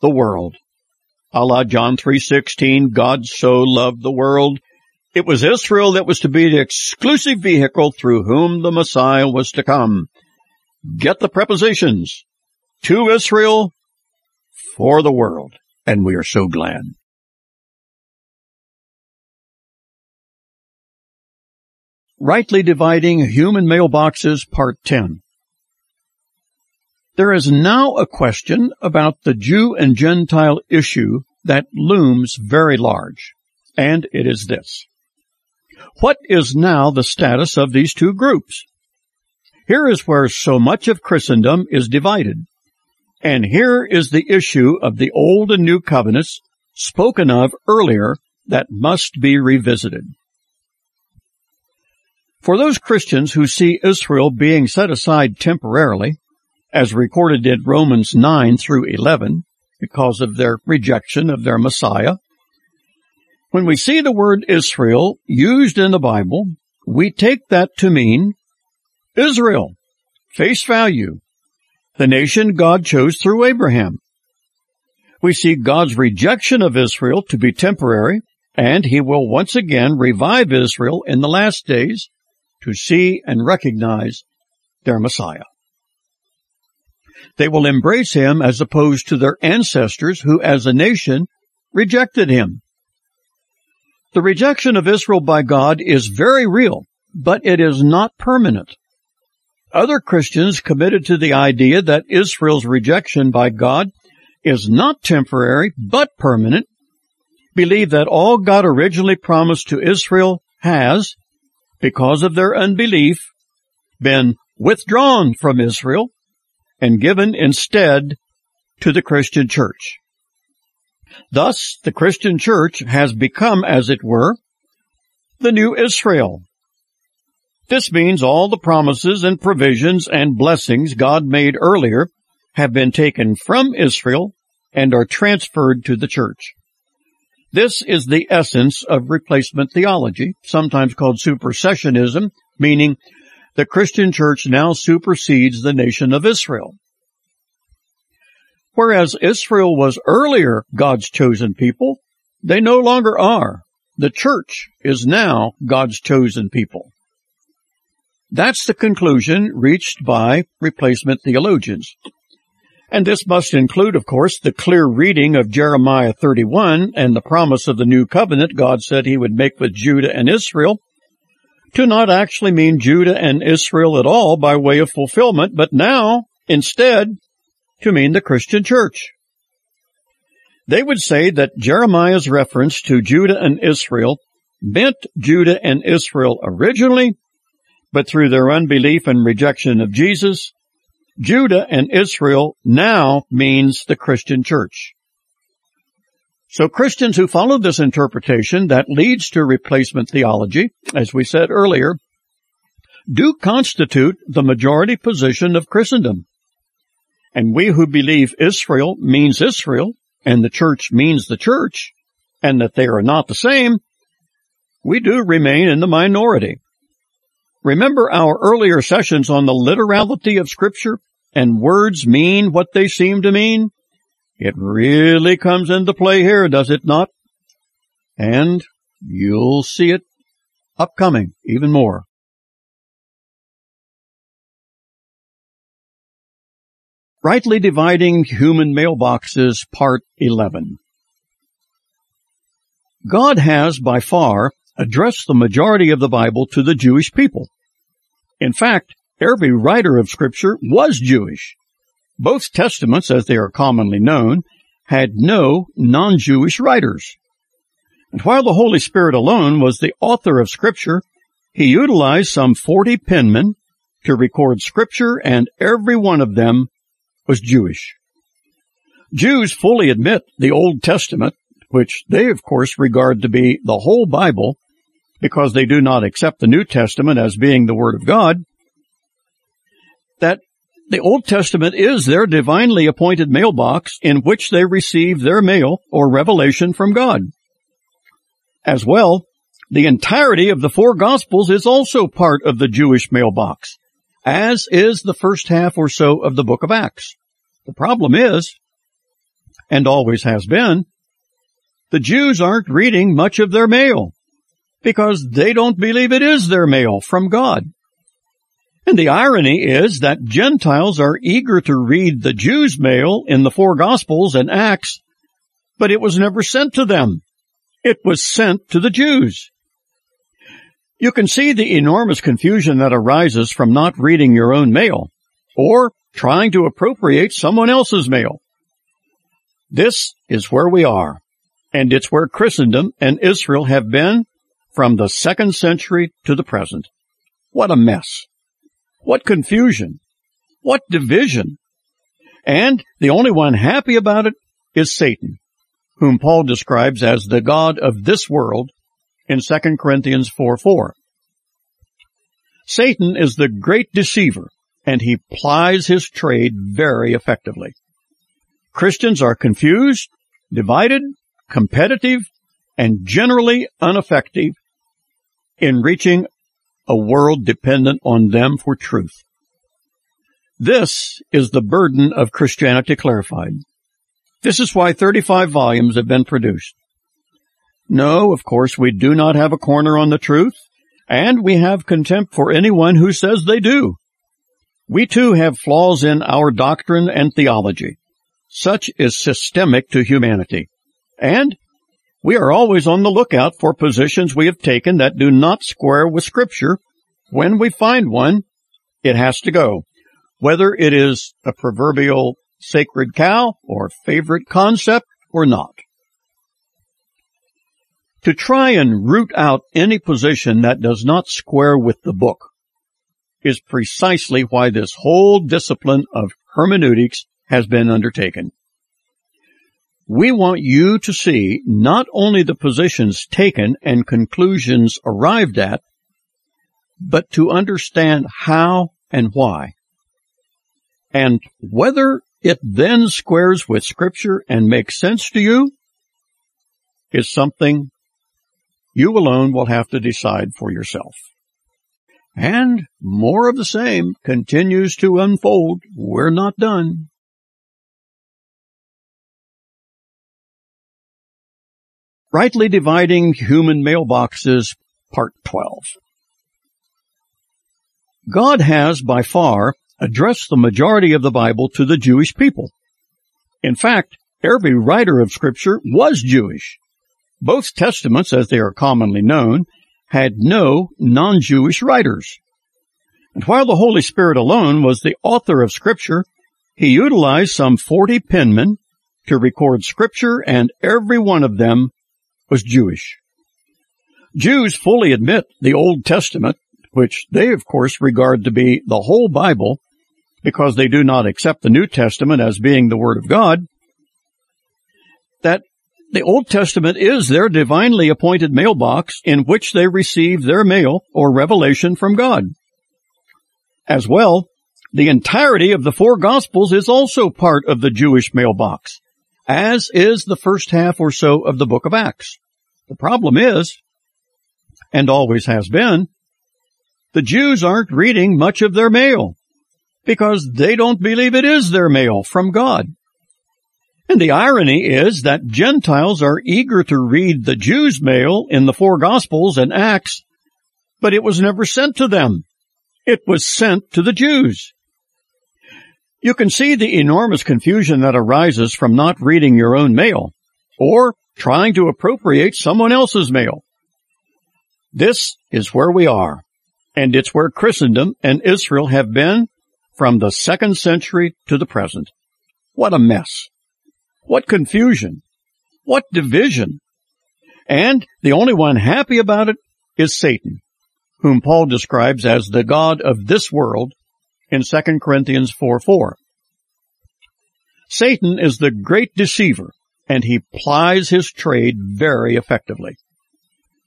the world. A la John 3.16, God so loved the world it was Israel that was to be the exclusive vehicle through whom the Messiah was to come. Get the prepositions. To Israel, for the world. And we are so glad. Rightly Dividing Human Mailboxes, Part 10. There is now a question about the Jew and Gentile issue that looms very large, and it is this. What is now the status of these two groups? Here is where so much of Christendom is divided. And here is the issue of the Old and New Covenants spoken of earlier that must be revisited. For those Christians who see Israel being set aside temporarily, as recorded in Romans 9 through 11, because of their rejection of their Messiah, when we see the word Israel used in the Bible, we take that to mean Israel. Face value. The nation God chose through Abraham. We see God's rejection of Israel to be temporary, and he will once again revive Israel in the last days to see and recognize their Messiah. They will embrace him as opposed to their ancestors who as a nation rejected him. The rejection of Israel by God is very real, but it is not permanent. Other Christians committed to the idea that Israel's rejection by God is not temporary, but permanent, believe that all God originally promised to Israel has, because of their unbelief, been withdrawn from Israel and given instead to the Christian church. Thus, the Christian church has become, as it were, the new Israel. This means all the promises and provisions and blessings God made earlier have been taken from Israel and are transferred to the church. This is the essence of replacement theology, sometimes called supersessionism, meaning the Christian church now supersedes the nation of Israel. Whereas Israel was earlier God's chosen people, they no longer are. The church is now God's chosen people. That's the conclusion reached by replacement theologians. And this must include, of course, the clear reading of Jeremiah 31 and the promise of the new covenant God said he would make with Judah and Israel to not actually mean Judah and Israel at all by way of fulfillment, but now, instead, to mean the Christian church. They would say that Jeremiah's reference to Judah and Israel meant Judah and Israel originally, but through their unbelief and rejection of Jesus, Judah and Israel now means the Christian church. So Christians who follow this interpretation that leads to replacement theology, as we said earlier, do constitute the majority position of Christendom. And we who believe Israel means Israel and the church means the church and that they are not the same, we do remain in the minority. Remember our earlier sessions on the literality of scripture and words mean what they seem to mean? It really comes into play here, does it not? And you'll see it upcoming even more. Rightly Dividing Human Mailboxes, Part 11. God has, by far, addressed the majority of the Bible to the Jewish people. In fact, every writer of Scripture was Jewish. Both Testaments, as they are commonly known, had no non-Jewish writers. And while the Holy Spirit alone was the author of Scripture, he utilized some 40 penmen to record Scripture and every one of them was Jewish. Jews fully admit the Old Testament, which they of course regard to be the whole Bible, because they do not accept the New Testament as being the Word of God, that the Old Testament is their divinely appointed mailbox in which they receive their mail or revelation from God. As well, the entirety of the four Gospels is also part of the Jewish mailbox, as is the first half or so of the book of Acts. The problem is, and always has been, the Jews aren't reading much of their mail because they don't believe it is their mail from God. And the irony is that Gentiles are eager to read the Jews' mail in the four Gospels and Acts, but it was never sent to them. It was sent to the Jews. You can see the enormous confusion that arises from not reading your own mail or trying to appropriate someone else's mail. This is where we are, and it's where Christendom and Israel have been from the second century to the present. What a mess. What confusion. What division. And the only one happy about it is Satan, whom Paul describes as the God of this world in 2 Corinthians 4 4. Satan is the great deceiver, and he plies his trade very effectively. Christians are confused, divided, competitive, and generally ineffective in reaching a world dependent on them for truth. This is the burden of Christianity clarified. This is why 35 volumes have been produced. No, of course, we do not have a corner on the truth, and we have contempt for anyone who says they do. We too have flaws in our doctrine and theology. Such is systemic to humanity. And we are always on the lookout for positions we have taken that do not square with scripture. When we find one, it has to go. Whether it is a proverbial sacred cow or favorite concept or not. To try and root out any position that does not square with the book is precisely why this whole discipline of hermeneutics has been undertaken. We want you to see not only the positions taken and conclusions arrived at, but to understand how and why. And whether it then squares with scripture and makes sense to you is something you alone will have to decide for yourself. And more of the same continues to unfold. We're not done. Rightly Dividing Human Mailboxes, Part 12. God has by far addressed the majority of the Bible to the Jewish people. In fact, every writer of Scripture was Jewish. Both Testaments, as they are commonly known, had no non-Jewish writers. And while the Holy Spirit alone was the author of Scripture, he utilized some 40 penmen to record Scripture and every one of them was Jewish. Jews fully admit the Old Testament, which they of course regard to be the whole Bible, because they do not accept the New Testament as being the Word of God, that the Old Testament is their divinely appointed mailbox in which they receive their mail or revelation from God. As well, the entirety of the four Gospels is also part of the Jewish mailbox, as is the first half or so of the book of Acts. The problem is, and always has been, the Jews aren't reading much of their mail because they don't believe it is their mail from God. And the irony is that Gentiles are eager to read the Jews' mail in the four Gospels and Acts, but it was never sent to them. It was sent to the Jews. You can see the enormous confusion that arises from not reading your own mail, or trying to appropriate someone else's mail. This is where we are, and it's where Christendom and Israel have been from the second century to the present. What a mess. What confusion! What division! And the only one happy about it is Satan, whom Paul describes as the God of this world in 2 Corinthians 4 4. Satan is the great deceiver, and he plies his trade very effectively.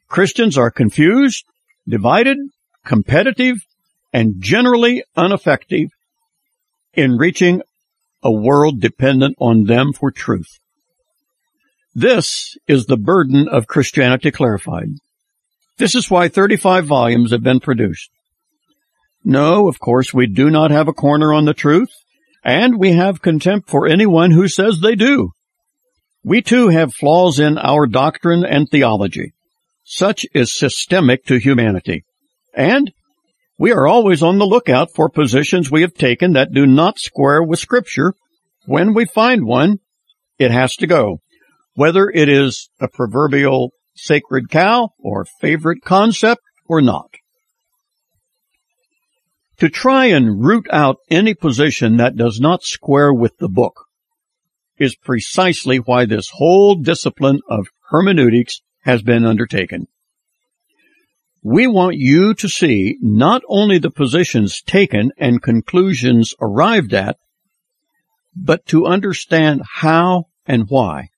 Christians are confused, divided, competitive, and generally ineffective in reaching a world dependent on them for truth. This is the burden of Christianity clarified. This is why 35 volumes have been produced. No, of course, we do not have a corner on the truth, and we have contempt for anyone who says they do. We too have flaws in our doctrine and theology. Such is systemic to humanity. And we are always on the lookout for positions we have taken that do not square with scripture. When we find one, it has to go. Whether it is a proverbial sacred cow or favorite concept or not. To try and root out any position that does not square with the book is precisely why this whole discipline of hermeneutics has been undertaken. We want you to see not only the positions taken and conclusions arrived at, but to understand how and why.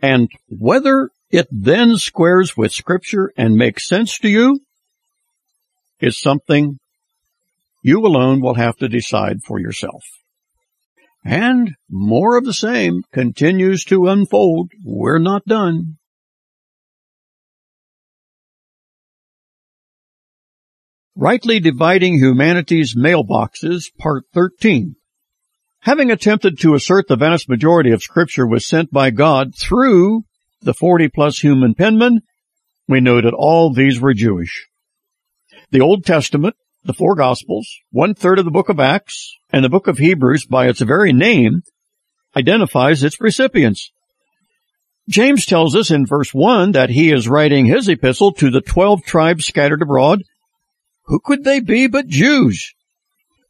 And whether it then squares with scripture and makes sense to you is something you alone will have to decide for yourself. And more of the same continues to unfold. We're not done. Rightly Dividing Humanity's Mailboxes, Part 13. Having attempted to assert the vast majority of Scripture was sent by God through the 40 plus human penmen, we know that all these were Jewish. The Old Testament, the four Gospels, one third of the book of Acts, and the book of Hebrews by its very name identifies its recipients. James tells us in verse 1 that he is writing his epistle to the 12 tribes scattered abroad. Who could they be but Jews?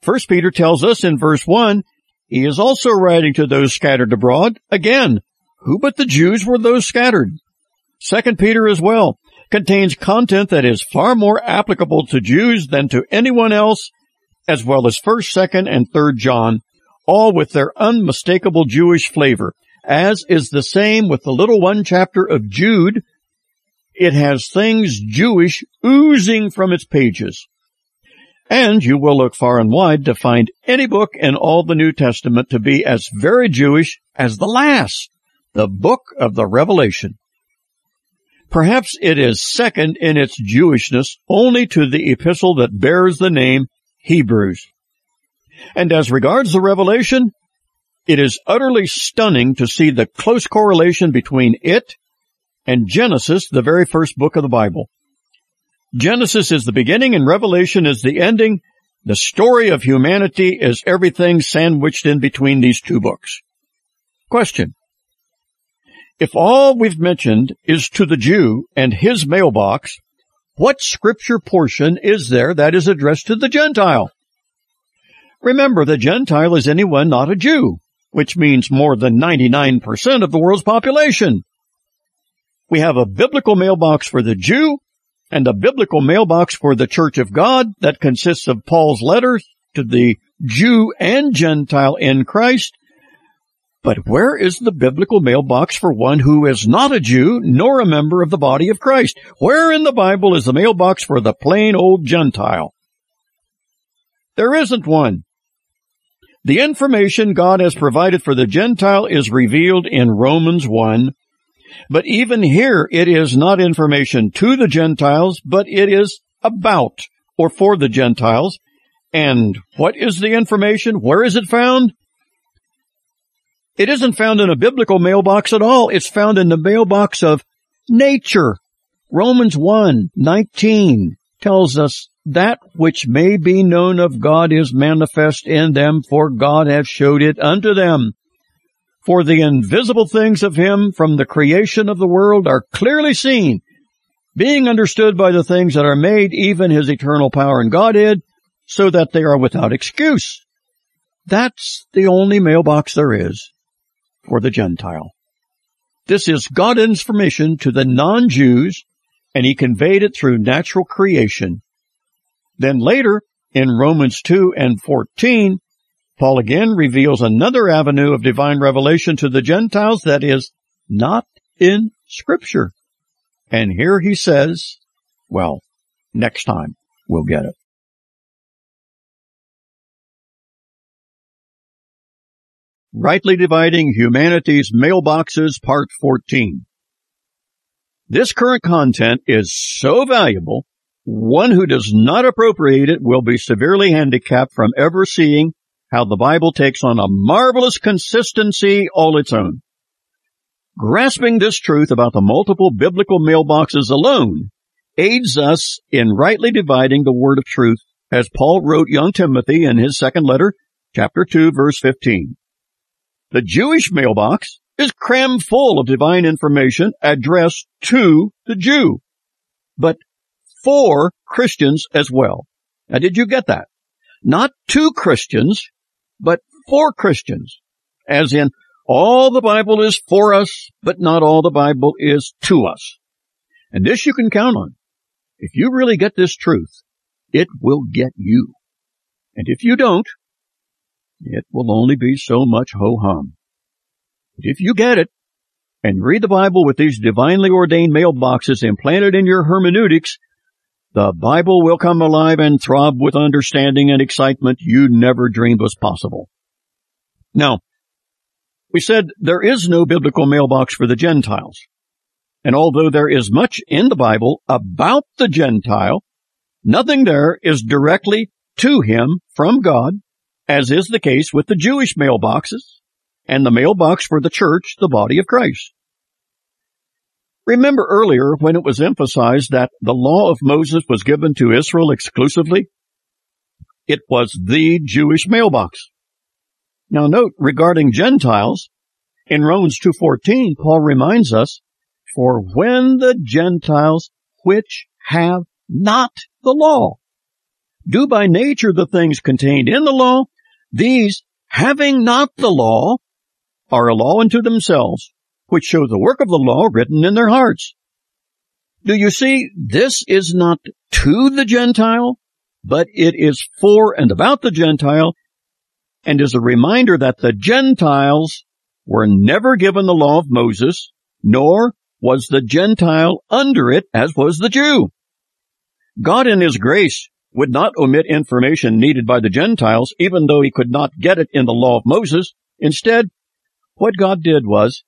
First Peter tells us in verse 1 he is also writing to those scattered abroad. Again, who but the Jews were those scattered? Second Peter as well contains content that is far more applicable to Jews than to anyone else, as well as 1st, 2nd, and 3rd John, all with their unmistakable Jewish flavor as is the same with the little one chapter of Jude. It has things Jewish oozing from its pages. And you will look far and wide to find any book in all the New Testament to be as very Jewish as the last, the book of the Revelation. Perhaps it is second in its Jewishness only to the epistle that bears the name Hebrews. And as regards the Revelation, it is utterly stunning to see the close correlation between it and Genesis, the very first book of the Bible. Genesis is the beginning and Revelation is the ending. The story of humanity is everything sandwiched in between these two books. Question. If all we've mentioned is to the Jew and his mailbox, what scripture portion is there that is addressed to the Gentile? Remember, the Gentile is anyone not a Jew which means more than 99% of the world's population. We have a biblical mailbox for the Jew and a biblical mailbox for the Church of God that consists of Paul's letters to the Jew and Gentile in Christ. But where is the biblical mailbox for one who is not a Jew nor a member of the body of Christ? Where in the Bible is the mailbox for the plain old Gentile? There isn't one. The information God has provided for the Gentile is revealed in Romans 1. But even here, it is not information to the Gentiles, but it is about or for the Gentiles. And what is the information? Where is it found? It isn't found in a biblical mailbox at all. It's found in the mailbox of nature. Romans 1, 19 tells us that which may be known of God is manifest in them, for God hath showed it unto them. For the invisible things of him from the creation of the world are clearly seen, being understood by the things that are made, even his eternal power and Godhead, so that they are without excuse. That's the only mailbox there is for the Gentile. This is God's information to the non-Jews, and he conveyed it through natural creation. Then later, in Romans 2 and 14, Paul again reveals another avenue of divine revelation to the Gentiles that is not in Scripture. And here he says, well, next time we'll get it. Rightly Dividing Humanity's Mailboxes, Part 14. This current content is so valuable one who does not appropriate it will be severely handicapped from ever seeing how the Bible takes on a marvelous consistency all its own. Grasping this truth about the multiple biblical mailboxes alone aids us in rightly dividing the word of truth, as Paul wrote young Timothy in his second letter, chapter 2, verse 15. The Jewish mailbox is crammed full of divine information addressed to the Jew. But for Christians as well. Now, did you get that? Not to Christians, but for Christians. As in, all the Bible is for us, but not all the Bible is to us. And this you can count on. If you really get this truth, it will get you. And if you don't, it will only be so much ho-hum. But if you get it, and read the Bible with these divinely ordained mailboxes implanted in your hermeneutics, the Bible will come alive and throb with understanding and excitement you never dreamed was possible. Now, we said there is no biblical mailbox for the Gentiles. And although there is much in the Bible about the Gentile, Nothing there is directly to him from God, as is the case with the Jewish mailboxes and the mailbox for the church, the body of Christ. Remember earlier when it was emphasized that the law of Moses was given to Israel exclusively? It was the Jewish mailbox. Now note regarding Gentiles, in Romans 2.14, Paul reminds us, For when the Gentiles which have not the law do by nature the things contained in the law, these, having not the law, are a law unto themselves, which show the work of the law written in their hearts. Do you see, this is not to the Gentile, but it is for and about the Gentile, and is a reminder that the Gentiles were never given the law of Moses, nor was the Gentile under it as was the Jew. God in His grace would not omit information needed by the Gentiles, even though He could not get it in the law of Moses. Instead, what God did was,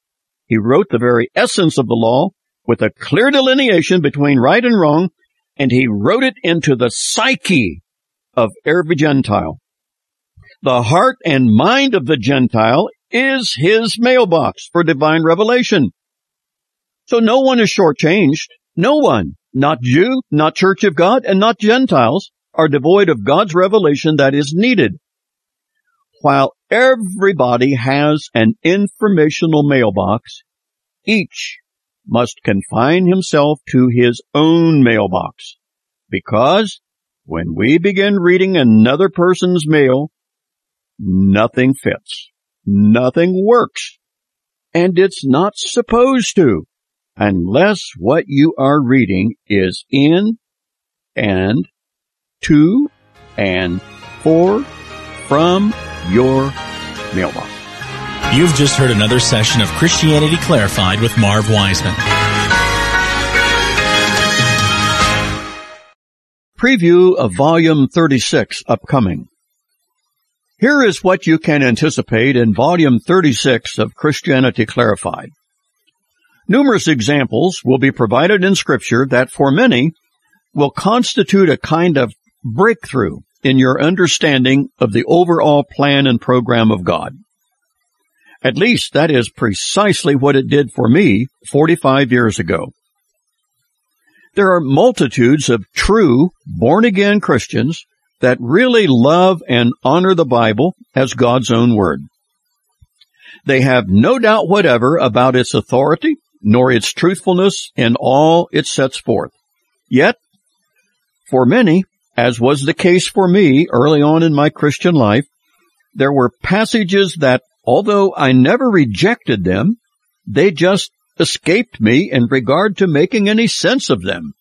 He wrote the very essence of the law with a clear delineation between right and wrong, and He wrote it into the psyche of every Gentile. The heart and mind of the Gentile is his mailbox for divine revelation. So no one is shortchanged. No one, not Jew, not Church of God, and not Gentiles, are devoid of God's revelation that is needed. While everybody has an informational mailbox, each must confine himself to his own mailbox. Because when we begin reading another person's mail, nothing fits. Nothing works. And it's not supposed to unless what you are reading is in and to and for from your mailbox. You've just heard another session of Christianity Clarified with Marv Wiseman. Preview of Volume 36 upcoming. Here is what you can anticipate in Volume 36 of Christianity Clarified. Numerous examples will be provided in Scripture that for many will constitute a kind of breakthrough in your understanding of the overall plan and program of God. At least that is precisely what it did for me 45 years ago. There are multitudes of true born again Christians that really love and honor the Bible as God's own word. They have no doubt whatever about its authority nor its truthfulness in all it sets forth. Yet, for many, as was the case for me early on in my Christian life, there were passages that, although I never rejected them, they just escaped me in regard to making any sense of them.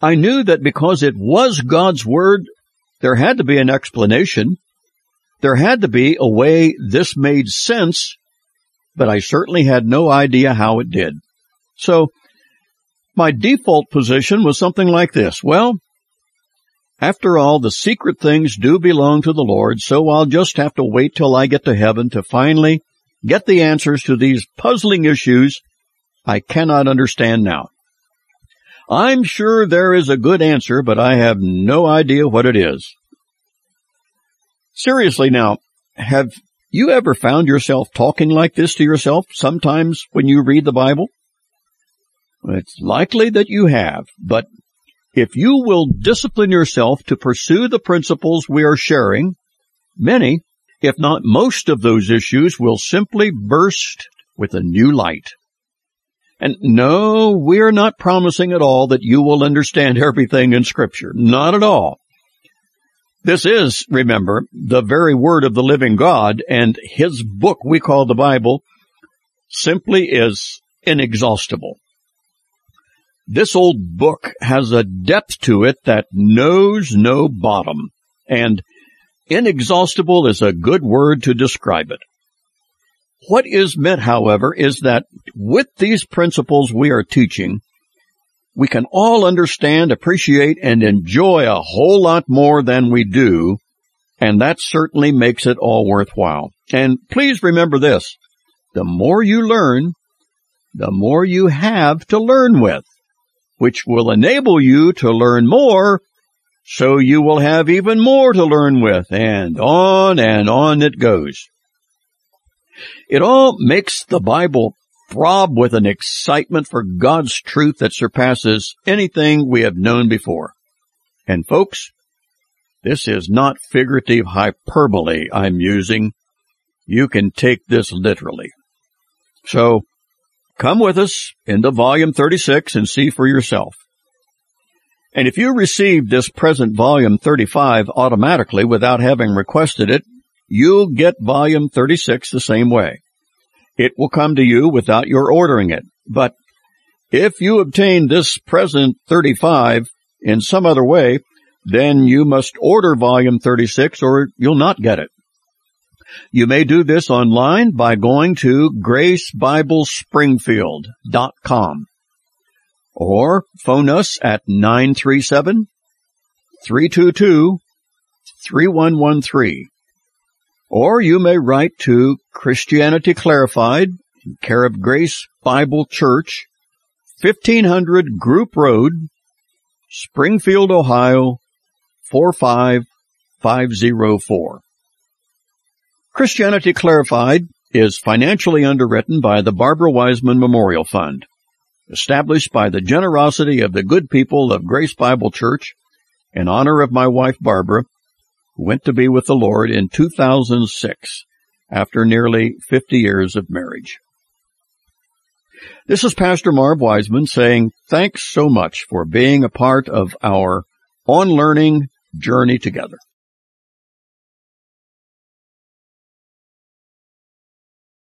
I knew that because it was God's Word, there had to be an explanation. There had to be a way this made sense, but I certainly had no idea how it did. So, my default position was something like this. Well, after all, the secret things do belong to the Lord, so I'll just have to wait till I get to heaven to finally get the answers to these puzzling issues I cannot understand now. I'm sure there is a good answer, but I have no idea what it is. Seriously now, have you ever found yourself talking like this to yourself sometimes when you read the Bible? It's likely that you have, but if you will discipline yourself to pursue the principles we are sharing, many, if not most of those issues will simply burst with a new light. And no, we're not promising at all that you will understand everything in scripture. Not at all. This is, remember, the very word of the living God and his book we call the Bible simply is inexhaustible. This old book has a depth to it that knows no bottom and inexhaustible is a good word to describe it. What is meant, however, is that with these principles we are teaching, we can all understand, appreciate, and enjoy a whole lot more than we do, and that certainly makes it all worthwhile. And please remember this, the more you learn, the more you have to learn with. Which will enable you to learn more so you will have even more to learn with, and on and on it goes. It all makes the Bible throb with an excitement for God's truth that surpasses anything we have known before. And folks, this is not figurative hyperbole I'm using. You can take this literally. So, come with us into volume 36 and see for yourself. And if you received this present volume 35 automatically without having requested it, you'll get volume 36 the same way. It will come to you without your ordering it. But if you obtain this present 35 in some other way, then you must order volume 36 or you'll not get it. You may do this online by going to gracebiblespringfield.com or phone us at 937 322 3113. Or you may write to Christianity Clarified, care of Grace Bible Church, 1500 Group Road, Springfield, Ohio, 45504. Christianity Clarified is financially underwritten by the Barbara Wiseman Memorial Fund established by the generosity of the good people of Grace Bible Church in honor of my wife Barbara, who went to be with the Lord in 2006 after nearly 50 years of marriage. This is Pastor Marv Wiseman saying thanks so much for being a part of our on learning journey together.